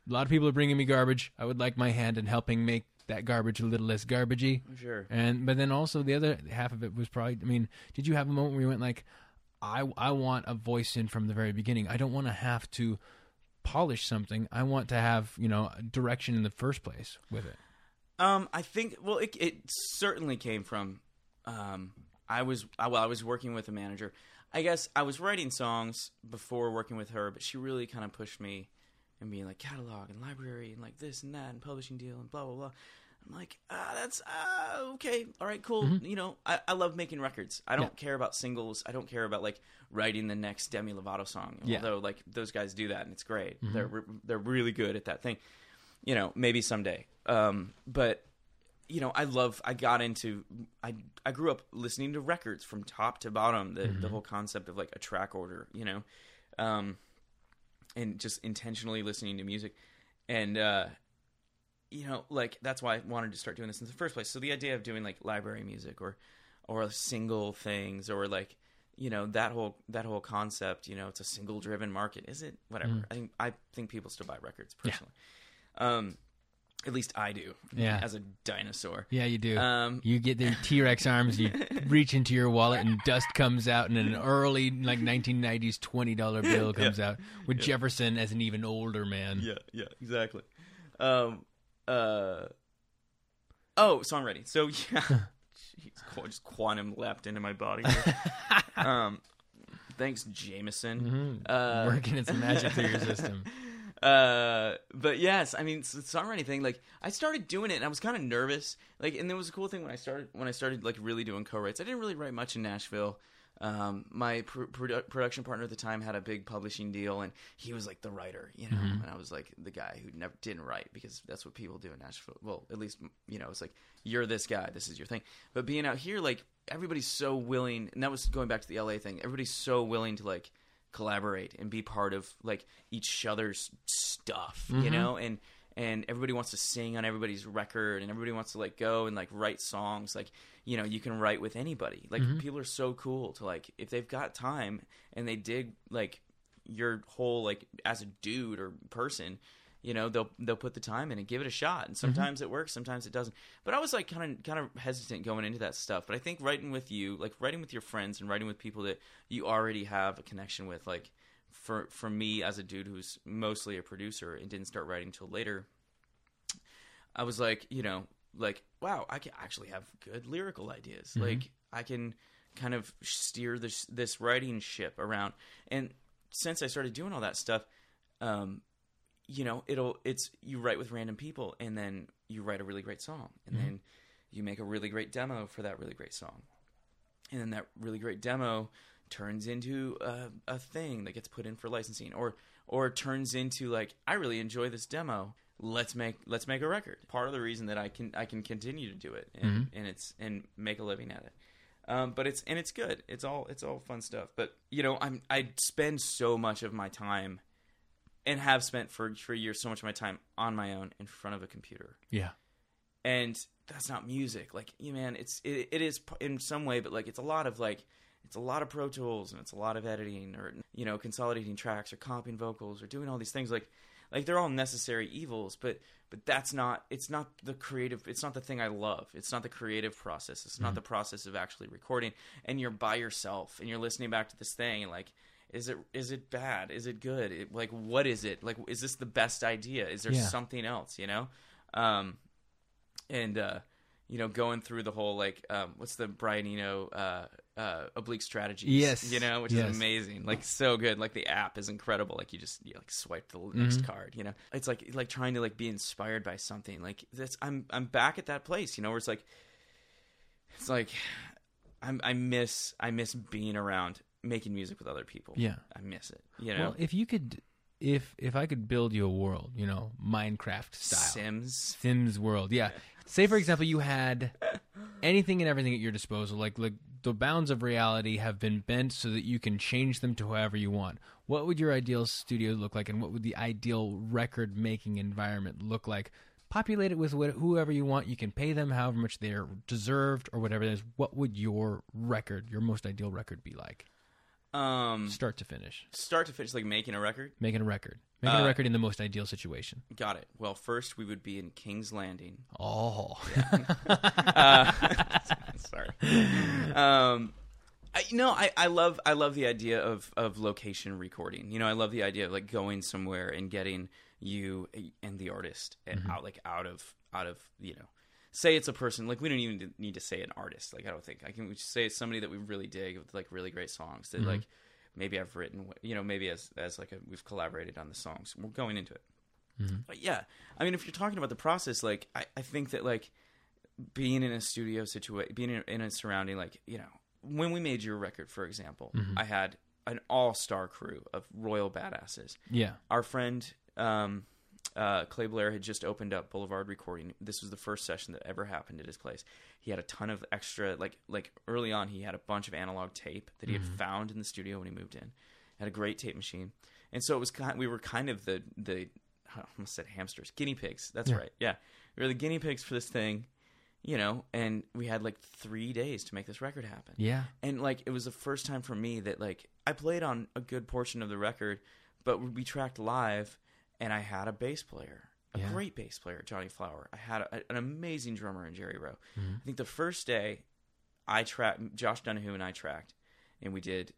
A: a lot of people are bringing me garbage. I would like my hand in helping make that garbage a little less garbagey.
B: Sure.
A: And but then also the other half of it was probably. I mean, did you have a moment where you went like, I I want a voice in from the very beginning. I don't want to have to polish something. I want to have you know direction in the first place with it.
B: Um, I think well, it it certainly came from. Um, I was I, well, I was working with a manager. I guess I was writing songs before working with her, but she really kind of pushed me and being like catalog and library and like this and that and publishing deal and blah blah blah. I'm like, ah, that's uh, okay, all right, cool.
A: Mm-hmm.
B: You know, I, I love making records. I don't care about singles. I don't care about like writing the next Demi Lovato song.
A: Yeah. Mm-hmm.
B: Although like those guys do that and it's great. They're re- they're really good at that thing. You know, maybe someday. Um, but you know, I love. I got into. I I grew up listening to records from top to bottom. The
A: Mm-hmm.
B: the whole concept of like a track order. You know, um, and just intentionally listening to music, and uh, you know, like that's why I wanted to start doing this in the first place. So the idea of doing like library music or or single things or like you know that whole that whole concept. You know, it's a single driven market. Is it? Whatever. I think I think people still buy records personally. Um, at least I do.
A: Yeah.
B: As a dinosaur.
A: Yeah, you do.
B: Um,
A: you get the [laughs] T Rex arms, you reach into your wallet, and dust comes out, and an [laughs] early, like 1990s $20 bill comes out with Jefferson as an even older man.
B: Yeah, yeah, exactly. Um, uh, oh, songwriting. So [laughs] yeah, Jeez, just quantum leapt into my body. [laughs] um, thanks, Jameson. Uh,
A: Working its magic through your system. [laughs]
B: uh, but yes, I mean, songwriting thing. Like, I started doing it, and I was kind of nervous. Like, and there was a cool thing when I started when I started like really doing co-writes. I didn't really write much in Nashville. Um, my pr- produ- production partner at the time had a big publishing deal, and he was like the writer, you know, and I was like the guy who never didn't write because that's what people do in Nashville. Well, at least you know, it's like you're this guy, this is your thing. But being out here, like everybody's so willing, and that was going back to the LA thing. Everybody's so willing to like collaborate and be part of like each other's stuff, you know, and and everybody wants to sing on everybody's record and everybody wants to like go and like write songs like you know you can write with anybody. Like mm-hmm. people are so cool to like if they've got time and they dig like your whole like as a dude or person you know they'll they'll put the time in and give it a shot. And mm-hmm. sometimes it works sometimes it doesn't. But i was like kind of kind of hesitant going into that stuff. But i think writing with you like writing with your friends and writing with people that you already have a connection with like for for me as a dude who's mostly a producer and didn't start writing till later I was like, you know, like, wow, I can actually have good lyrical ideas. Like, I can kind of steer this this writing ship around. And since I started doing all that stuff, um, you know, it'll it's you write with random people, and then you write a really great song, and then you make a really great demo for that really great song, and then that really great demo turns into a, a thing that gets put in for licensing or or turns into like i really enjoy this demo. Let's make let's make a record. Part of the reason that i can i can continue to do it and, and it's and make a living at it. Um, but it's and it's good. It's all it's all fun stuff. But you know i'm i spend so much of my time and have spent for for years so much of my time on my own in front of a computer.
A: Yeah.
B: and that's not music. Like you man it's it, it is in some way but like it's a lot of like it's a lot of pro tools and it's a lot of editing or you know consolidating tracks or copying vocals or doing all these things. Like like they're all necessary evils but but that's not it's not the creative it's not the thing i love. It's not the creative process. It's not the process of actually recording. And you're by yourself and you're listening back to this thing and like is it is it bad? Is it good? It, like what is it? Like is this the best idea? Is there
A: Yeah.
B: something else you know? Um and uh you know going through the whole like um what's the brian eno uh uh oblique strategies
A: Yes.
B: you know which
A: Yes.
B: is amazing. Like so good. Like the app is incredible. Like you just you like swipe the next card you know? It's like like trying to like be inspired by something. Like that's i'm i'm back at that place you know where it's like it's like i'm i miss i miss being around making music with other people.
A: Yeah.
B: i miss it you know?
A: Well, if you could, if if I could build you a world, you know, Minecraft style,
B: sims.
A: Sims world, yeah. Say for example, you had anything and everything at your disposal, like like the bounds of reality have been bent so that you can change them to however you want. What would your ideal studio look like, and what would the ideal record making environment look like? Populate it with whoever you want. You can pay them however much they're deserved or whatever it is. What would your record, your most ideal record, be like,
B: um
A: start to finish?
B: start to finish like making a record
A: Making a record, making a
B: Uh,
A: record in the most ideal situation.
B: got it well first we would be in king's landing
A: Oh, [laughs] [laughs]
B: Sorry. um, I, you know, I, I love I love the idea of of location recording. You know, I love the idea of like going somewhere and getting you and the artist and out like out of out of you know. Say it's a person like we don't even need to say an artist. Like I don't think I can just say it's somebody that we really dig with like really great songs that mm-hmm. like maybe I've written. You know, maybe as as like a, we've collaborated on the songs. We're going into it. Mm-hmm. But yeah, I mean, if you're talking about the process, like I, I think that like being in a studio situation, being in, in a surrounding, like you know, when we made your record, for example, mm-hmm. I had an all star crew of royal badasses.
A: Yeah.
B: Our friend um, uh, Clay Blair had just opened up Boulevard Recording. This was the first session that ever happened at his place. He had a ton of extra, like like early on, he had a bunch of analog tape that he had found in the studio when he moved in. Had a great tape machine, and so it was kind. We were kind of the the I almost said hamsters, guinea pigs. That's right. Yeah, we were the guinea pigs for this thing, you know. And we had like three days to make this record happen
A: Yeah.
B: and like it was the first time for me that like I played on a good portion of the record, but we tracked live, and I had a bass player, a
A: Yeah.
B: great bass player, Johnny Flaugher. I had a, an amazing drummer in Jerry Roe.
A: Mm-hmm.
B: I think the first day, I tracked Josh Donahue and I tracked, and we did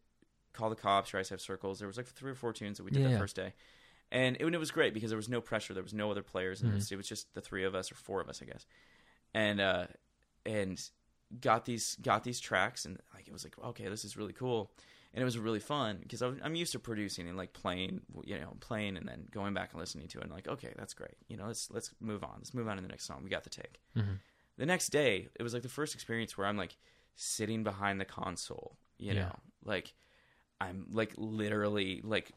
B: "Call the Cops," "Rise Have Circles." There was like three or four tunes that we did
A: Yeah.
B: that first day. And it, and it was great because there was no pressure. There was no other players.
A: Mm-hmm.
B: It was just the three of us or four of us, I guess. And uh, and got these got these tracks and like it was like okay this is really cool and it was really fun because I'm used to producing and like playing you know playing and then going back and listening to it and like okay that's great. You know let's let's move on. Let's move on to the next song. We got the take. Mm-hmm. The next day it was like the first experience where I'm like sitting behind the console you
A: Yeah.
B: know? Like I'm like literally like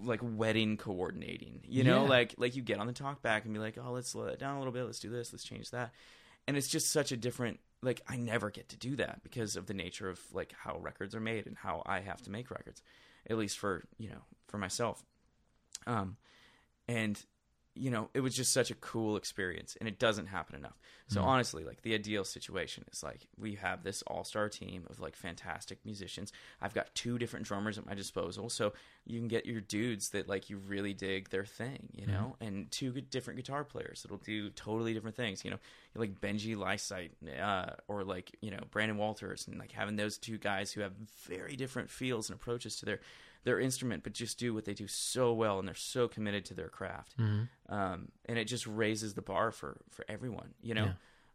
B: like wedding coordinating you know?
A: Yeah.
B: like like you get on the talk back and be like oh let's slow that down a little bit. Let's do this. Let's change that. And it's just such a different like i never get to do that because of the nature of like how records are made and how i have to make records at least for you know for myself. Um and you know it was just such a cool experience and it doesn't happen enough. So honestly like the ideal situation is like we have this all-star team of like fantastic musicians. I've got two different drummers at my disposal so you can get your dudes that like you really dig their thing you know? And two good different guitar players that'll do totally different things you know? Like benji lysaght uh, or like you know brandon walters and like having those two guys who have very different feels and approaches to their their instrument, but just do what they do so well, and they're so committed to their craft. Um, and it just raises the bar for for everyone, you know,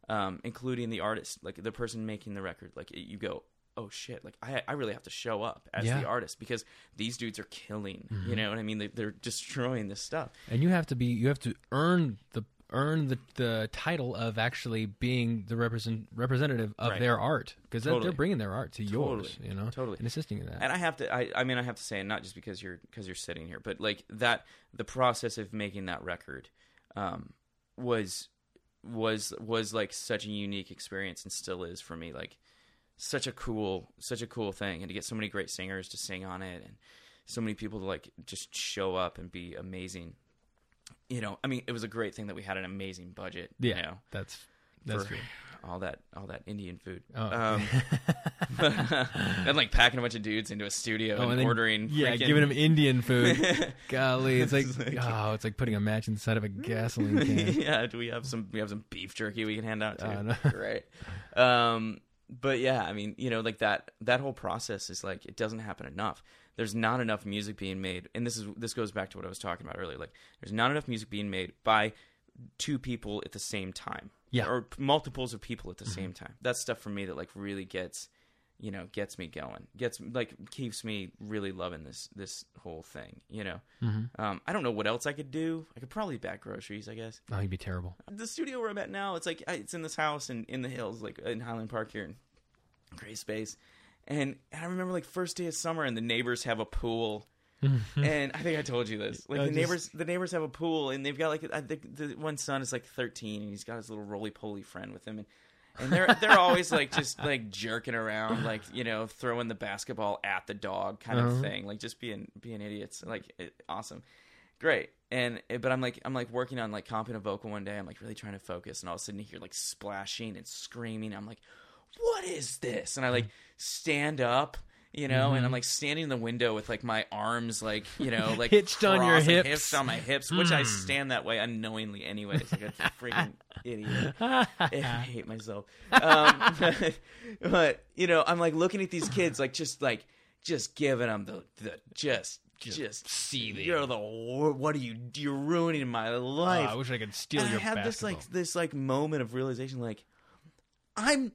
B: um, including the artist, like the person making the record. Like it- you go, oh shit, like I I really have to show up as
A: Yeah.
B: the artist because these dudes are killing. You know what I mean? They, they're destroying this stuff.
A: And you have to be you have to earn the earn the, the title of actually being the represent representative of
B: Right.
A: their art because
B: Totally.
A: they're bringing their art to yours,
B: Totally.
A: you know,
B: Totally.
A: and assisting in that.
B: And I have to, I, I mean, I have to say, and not just because you're because you're sitting here, but like that, the process of making that record um, was was was like such a unique experience, and still is for me. Like such a cool, such a cool thing, and to get so many great singers to sing on it, and so many people to like just show up and be amazing. You know, I mean, it was a great thing that we had an amazing budget.
A: yeah,
B: you know,
A: that's that's
B: all that all that Indian food.
A: Oh.
B: Um, [laughs] [laughs] and like packing a bunch of dudes into a studio and,
A: and then-
B: ordering.
A: yeah,
B: freaking-
A: giving them Indian food. [laughs] Golly, it's like,
B: It's like-
A: oh, it's like putting a match inside of a gasoline can.
B: yeah, do we have some? We have some beef jerky we can hand out too.
A: Oh, no.
B: Right. Um, but yeah, I mean, you know, like that that whole process is like it doesn't happen enough. There's not enough music being made, and this is this goes back to what I was talking about earlier. Like, there's not enough music being made by two people at the same time.
A: Yeah. Mm-hmm.
B: Or multiples of people at the same time. That's stuff for me that like really gets you know, gets me going. Gets like keeps me really loving this this whole thing, you know.
A: Mm-hmm.
B: Um I don't know what else I could do. I could probably back groceries, I guess.
A: Oh, you'd be terrible.
B: The studio where I'm at now, it's like it's in this house and in the hills like in Highland Park here in great space. And I remember like first day of summer and the neighbors have a pool [laughs] and I think I told you this. Like
A: I
B: the
A: just-
B: neighbors, the neighbors have a pool, and they've got like I think the one son is like thirteen, and he's got his little roly poly friend with him, and, and they're they're always like just like jerking around, like you know throwing the basketball at the dog kind of
A: Uh-huh.
B: thing, like just being being idiots, like it, awesome, great. And but I'm like I'm like working on like comping a vocal one day. I'm like really trying to focus, and all of a sudden you hear like splashing and screaming. I'm like, what is this? And I like stand up. You know,
A: Mm-hmm.
B: and I'm like standing in the window with like my arms like you know [laughs] like
A: Hitched on your
B: like,
A: hips.
B: on my hips, which I
A: Hmm.
B: stand that way unknowingly anyways, like a [laughs] freaking idiot. [laughs] I hate myself. Um, but you know, I'm like looking at these kids, like just like just giving them the the just just
A: seething.
B: You're the what are you? You're ruining my
A: Oh,
B: life.
A: I wish I could steal
B: And
A: your
B: I had this like this like moment of realization, like I'm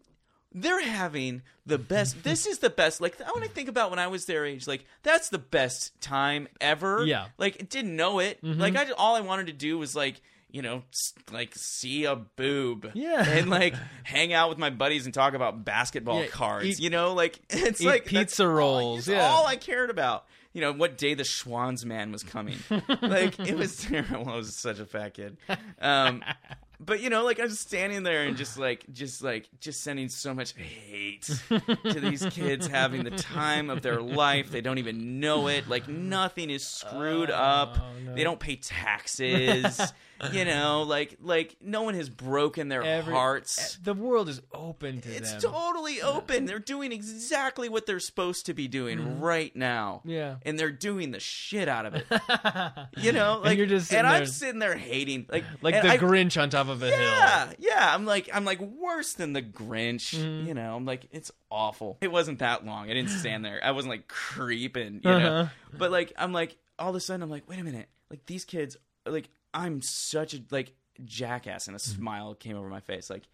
B: they're having the best. [laughs] this is the best. Like when I think about when I was their age, like that's the best time ever.
A: Yeah.
B: Like didn't know it. Like I all I wanted to do was like you know like see a boob.
A: Yeah.
B: And like [laughs] hang out with my buddies and talk about basketball
A: Yeah,
B: cards.
A: eat-
B: you know, like [laughs] it's like
A: pizza
B: that's all-
A: rolls,
B: it's
A: yeah.
B: all I cared about. You know what day the Schwan's man was coming. like it was terrible. I was such a fat kid. Um, but you know, like I was standing there and just like, just like, just sending so much hate to these kids having the time of their life. They don't even know it. Like nothing is screwed oh, up.
A: Oh, no.
B: They don't pay taxes. You know, like like no one has broken their
A: Every-
B: hearts.
A: The world is open to
B: It's
A: them.
B: totally open. They're doing exactly what they're supposed to be doing right now.
A: Yeah.
B: And they're doing the shit out of it. [laughs] You know, like
A: you're just
B: and
A: sitting
B: I'm
A: there-
B: sitting there hating like
A: like the
B: I-
A: Grinch on top of a hill.
B: yeah, yeah. I'm like, I'm like worse than the Grinch.
A: Mm-hmm.
B: You know, I'm like, it's awful. It wasn't that long. I didn't stand there. I wasn't like creeping. You know,
A: Uh-huh.
B: but like, I'm like, all of a sudden, I'm like, wait a minute. Like these kids, like, I'm such a like jackass, and a
A: Mm-hmm.
B: smile came over my face. Like,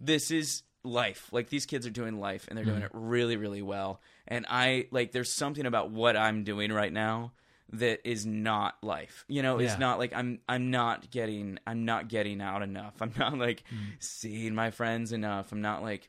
B: this is life. Like these kids are doing life, and they're doing
A: Mm-hmm.
B: it really, really well. And I like, there's something about what I'm doing right now that is not life. You know, it's not like I'm I'm not getting I'm not getting out enough. [laughs] I'm not like
A: Mm.
B: seeing my friends enough. I'm not like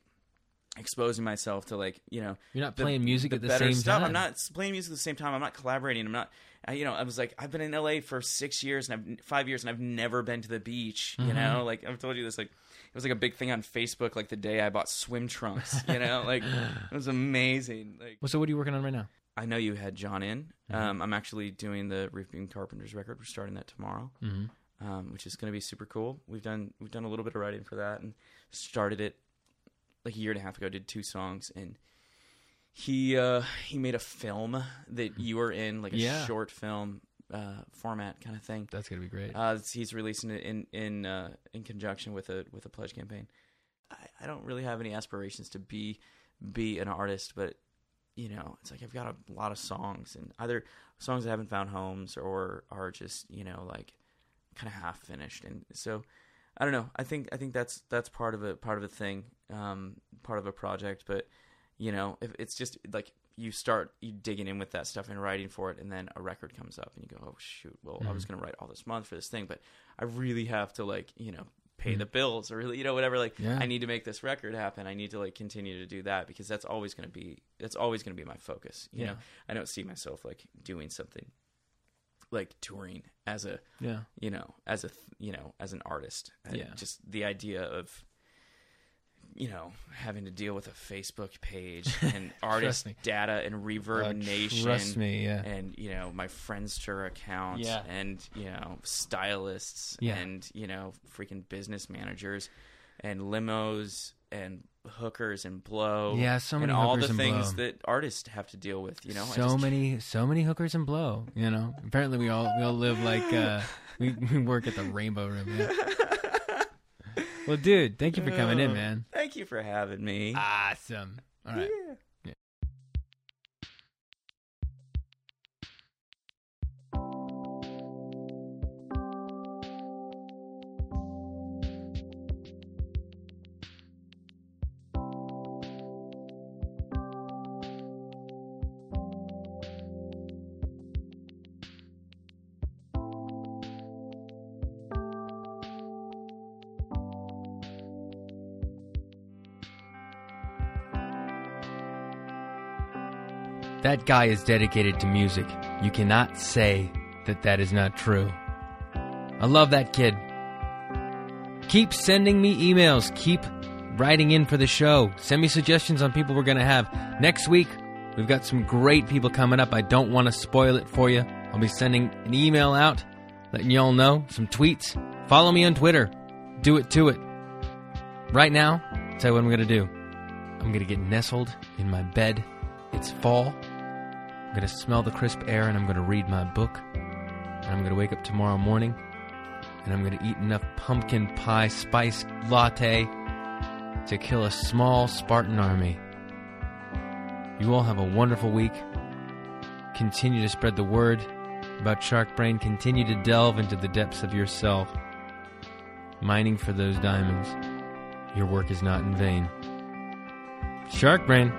B: exposing myself to like you know
A: You're not playing music at the same
B: stuff.
A: time.
B: I'm not playing music at the same time. I'm not collaborating. I'm not. I, you know, I was like, I've been in LA for six years and I've five years and I've never been to the beach.
A: Mm-hmm.
B: You know, like I've told you this. Like it was like a big thing on Facebook. Like the day I bought swim trunks. You know, [laughs] like it was amazing. Like
A: Well, so what are you working on right now?
B: I know you had John in.
A: Mm-hmm.
B: Um, I'm actually doing the Roofing Carpenters record. We're starting that tomorrow,
A: Mm-hmm.
B: um, which is going to be super cool. We've done we've done a little bit of writing for that and started it like a year and a half ago. Did two songs and he uh, he made a film that you were in, like a
A: Yeah.
B: short film uh, format kind of thing.
A: That's gonna be great.
B: Uh, he's releasing it in in uh, in conjunction with a with a pledge campaign. I, I don't really have any aspirations to be be an artist, but you know, it's like I've got a lot of songs and either songs that haven't found homes or are just you know like kind of half finished, and so I don't know. I think I think that's that's part of a part of a thing, um, part of a project, but you know, if it's just like you start you digging in with that stuff and writing for it, and then a record comes up, and you go, "Oh shoot! Well, I was going to write all this month for this thing, but I really have to like you know pay the bills or really you know whatever. Like
A: Yeah.
B: I need to make this record happen. I need to like continue to do that because that's always going to be that's always going to be my focus. You
A: Yeah.
B: know, I don't see myself like doing something like touring as a
A: yeah.
B: you know as a you know as an artist And
A: Yeah.
B: just the idea of you know having to deal with a facebook page [laughs] and artist data and reverb
A: Uh,
B: nation
A: Trust me. Yeah.
B: and you know my friendster account
A: Yeah.
B: and you know stylists
A: Yeah.
B: and you know freaking business managers and limos and hookers and blow
A: Yeah, so many
B: and all the
A: and
B: things
A: blow.
B: that artists have to deal with you know
A: so
B: just-
A: many, so many hookers and blow. You know, apparently we all we all live like uh, [laughs] we we work at the Rainbow Room. Yeah. well, dude, thank you for coming in, [laughs] man.
B: thank you for having me
A: Awesome. All right.
B: Yeah.
A: That guy is dedicated to music. You cannot say that that is not true. I love that kid. Keep sending me emails. Keep writing in for the show. Send me suggestions on people we're going to have. Next week, we've got some great people coming up. I don't want to spoil it for you. I'll be sending an email out, letting y'all know, some tweets. Follow me on Twitter. Do it to it. Right now, I'll tell you what I'm going to do. I'm going to get nestled in my bed. It's fall. I'm going to smell the crisp air and I'm going to read my book. And I'm going to wake up tomorrow morning and I'm going to eat enough pumpkin pie spice latte to kill a small Spartan army. You all have a wonderful week. Continue to spread the word about Shark Brain. Continue to delve into the depths of yourself, mining for those diamonds. Your work is not in vain. Shark Brain.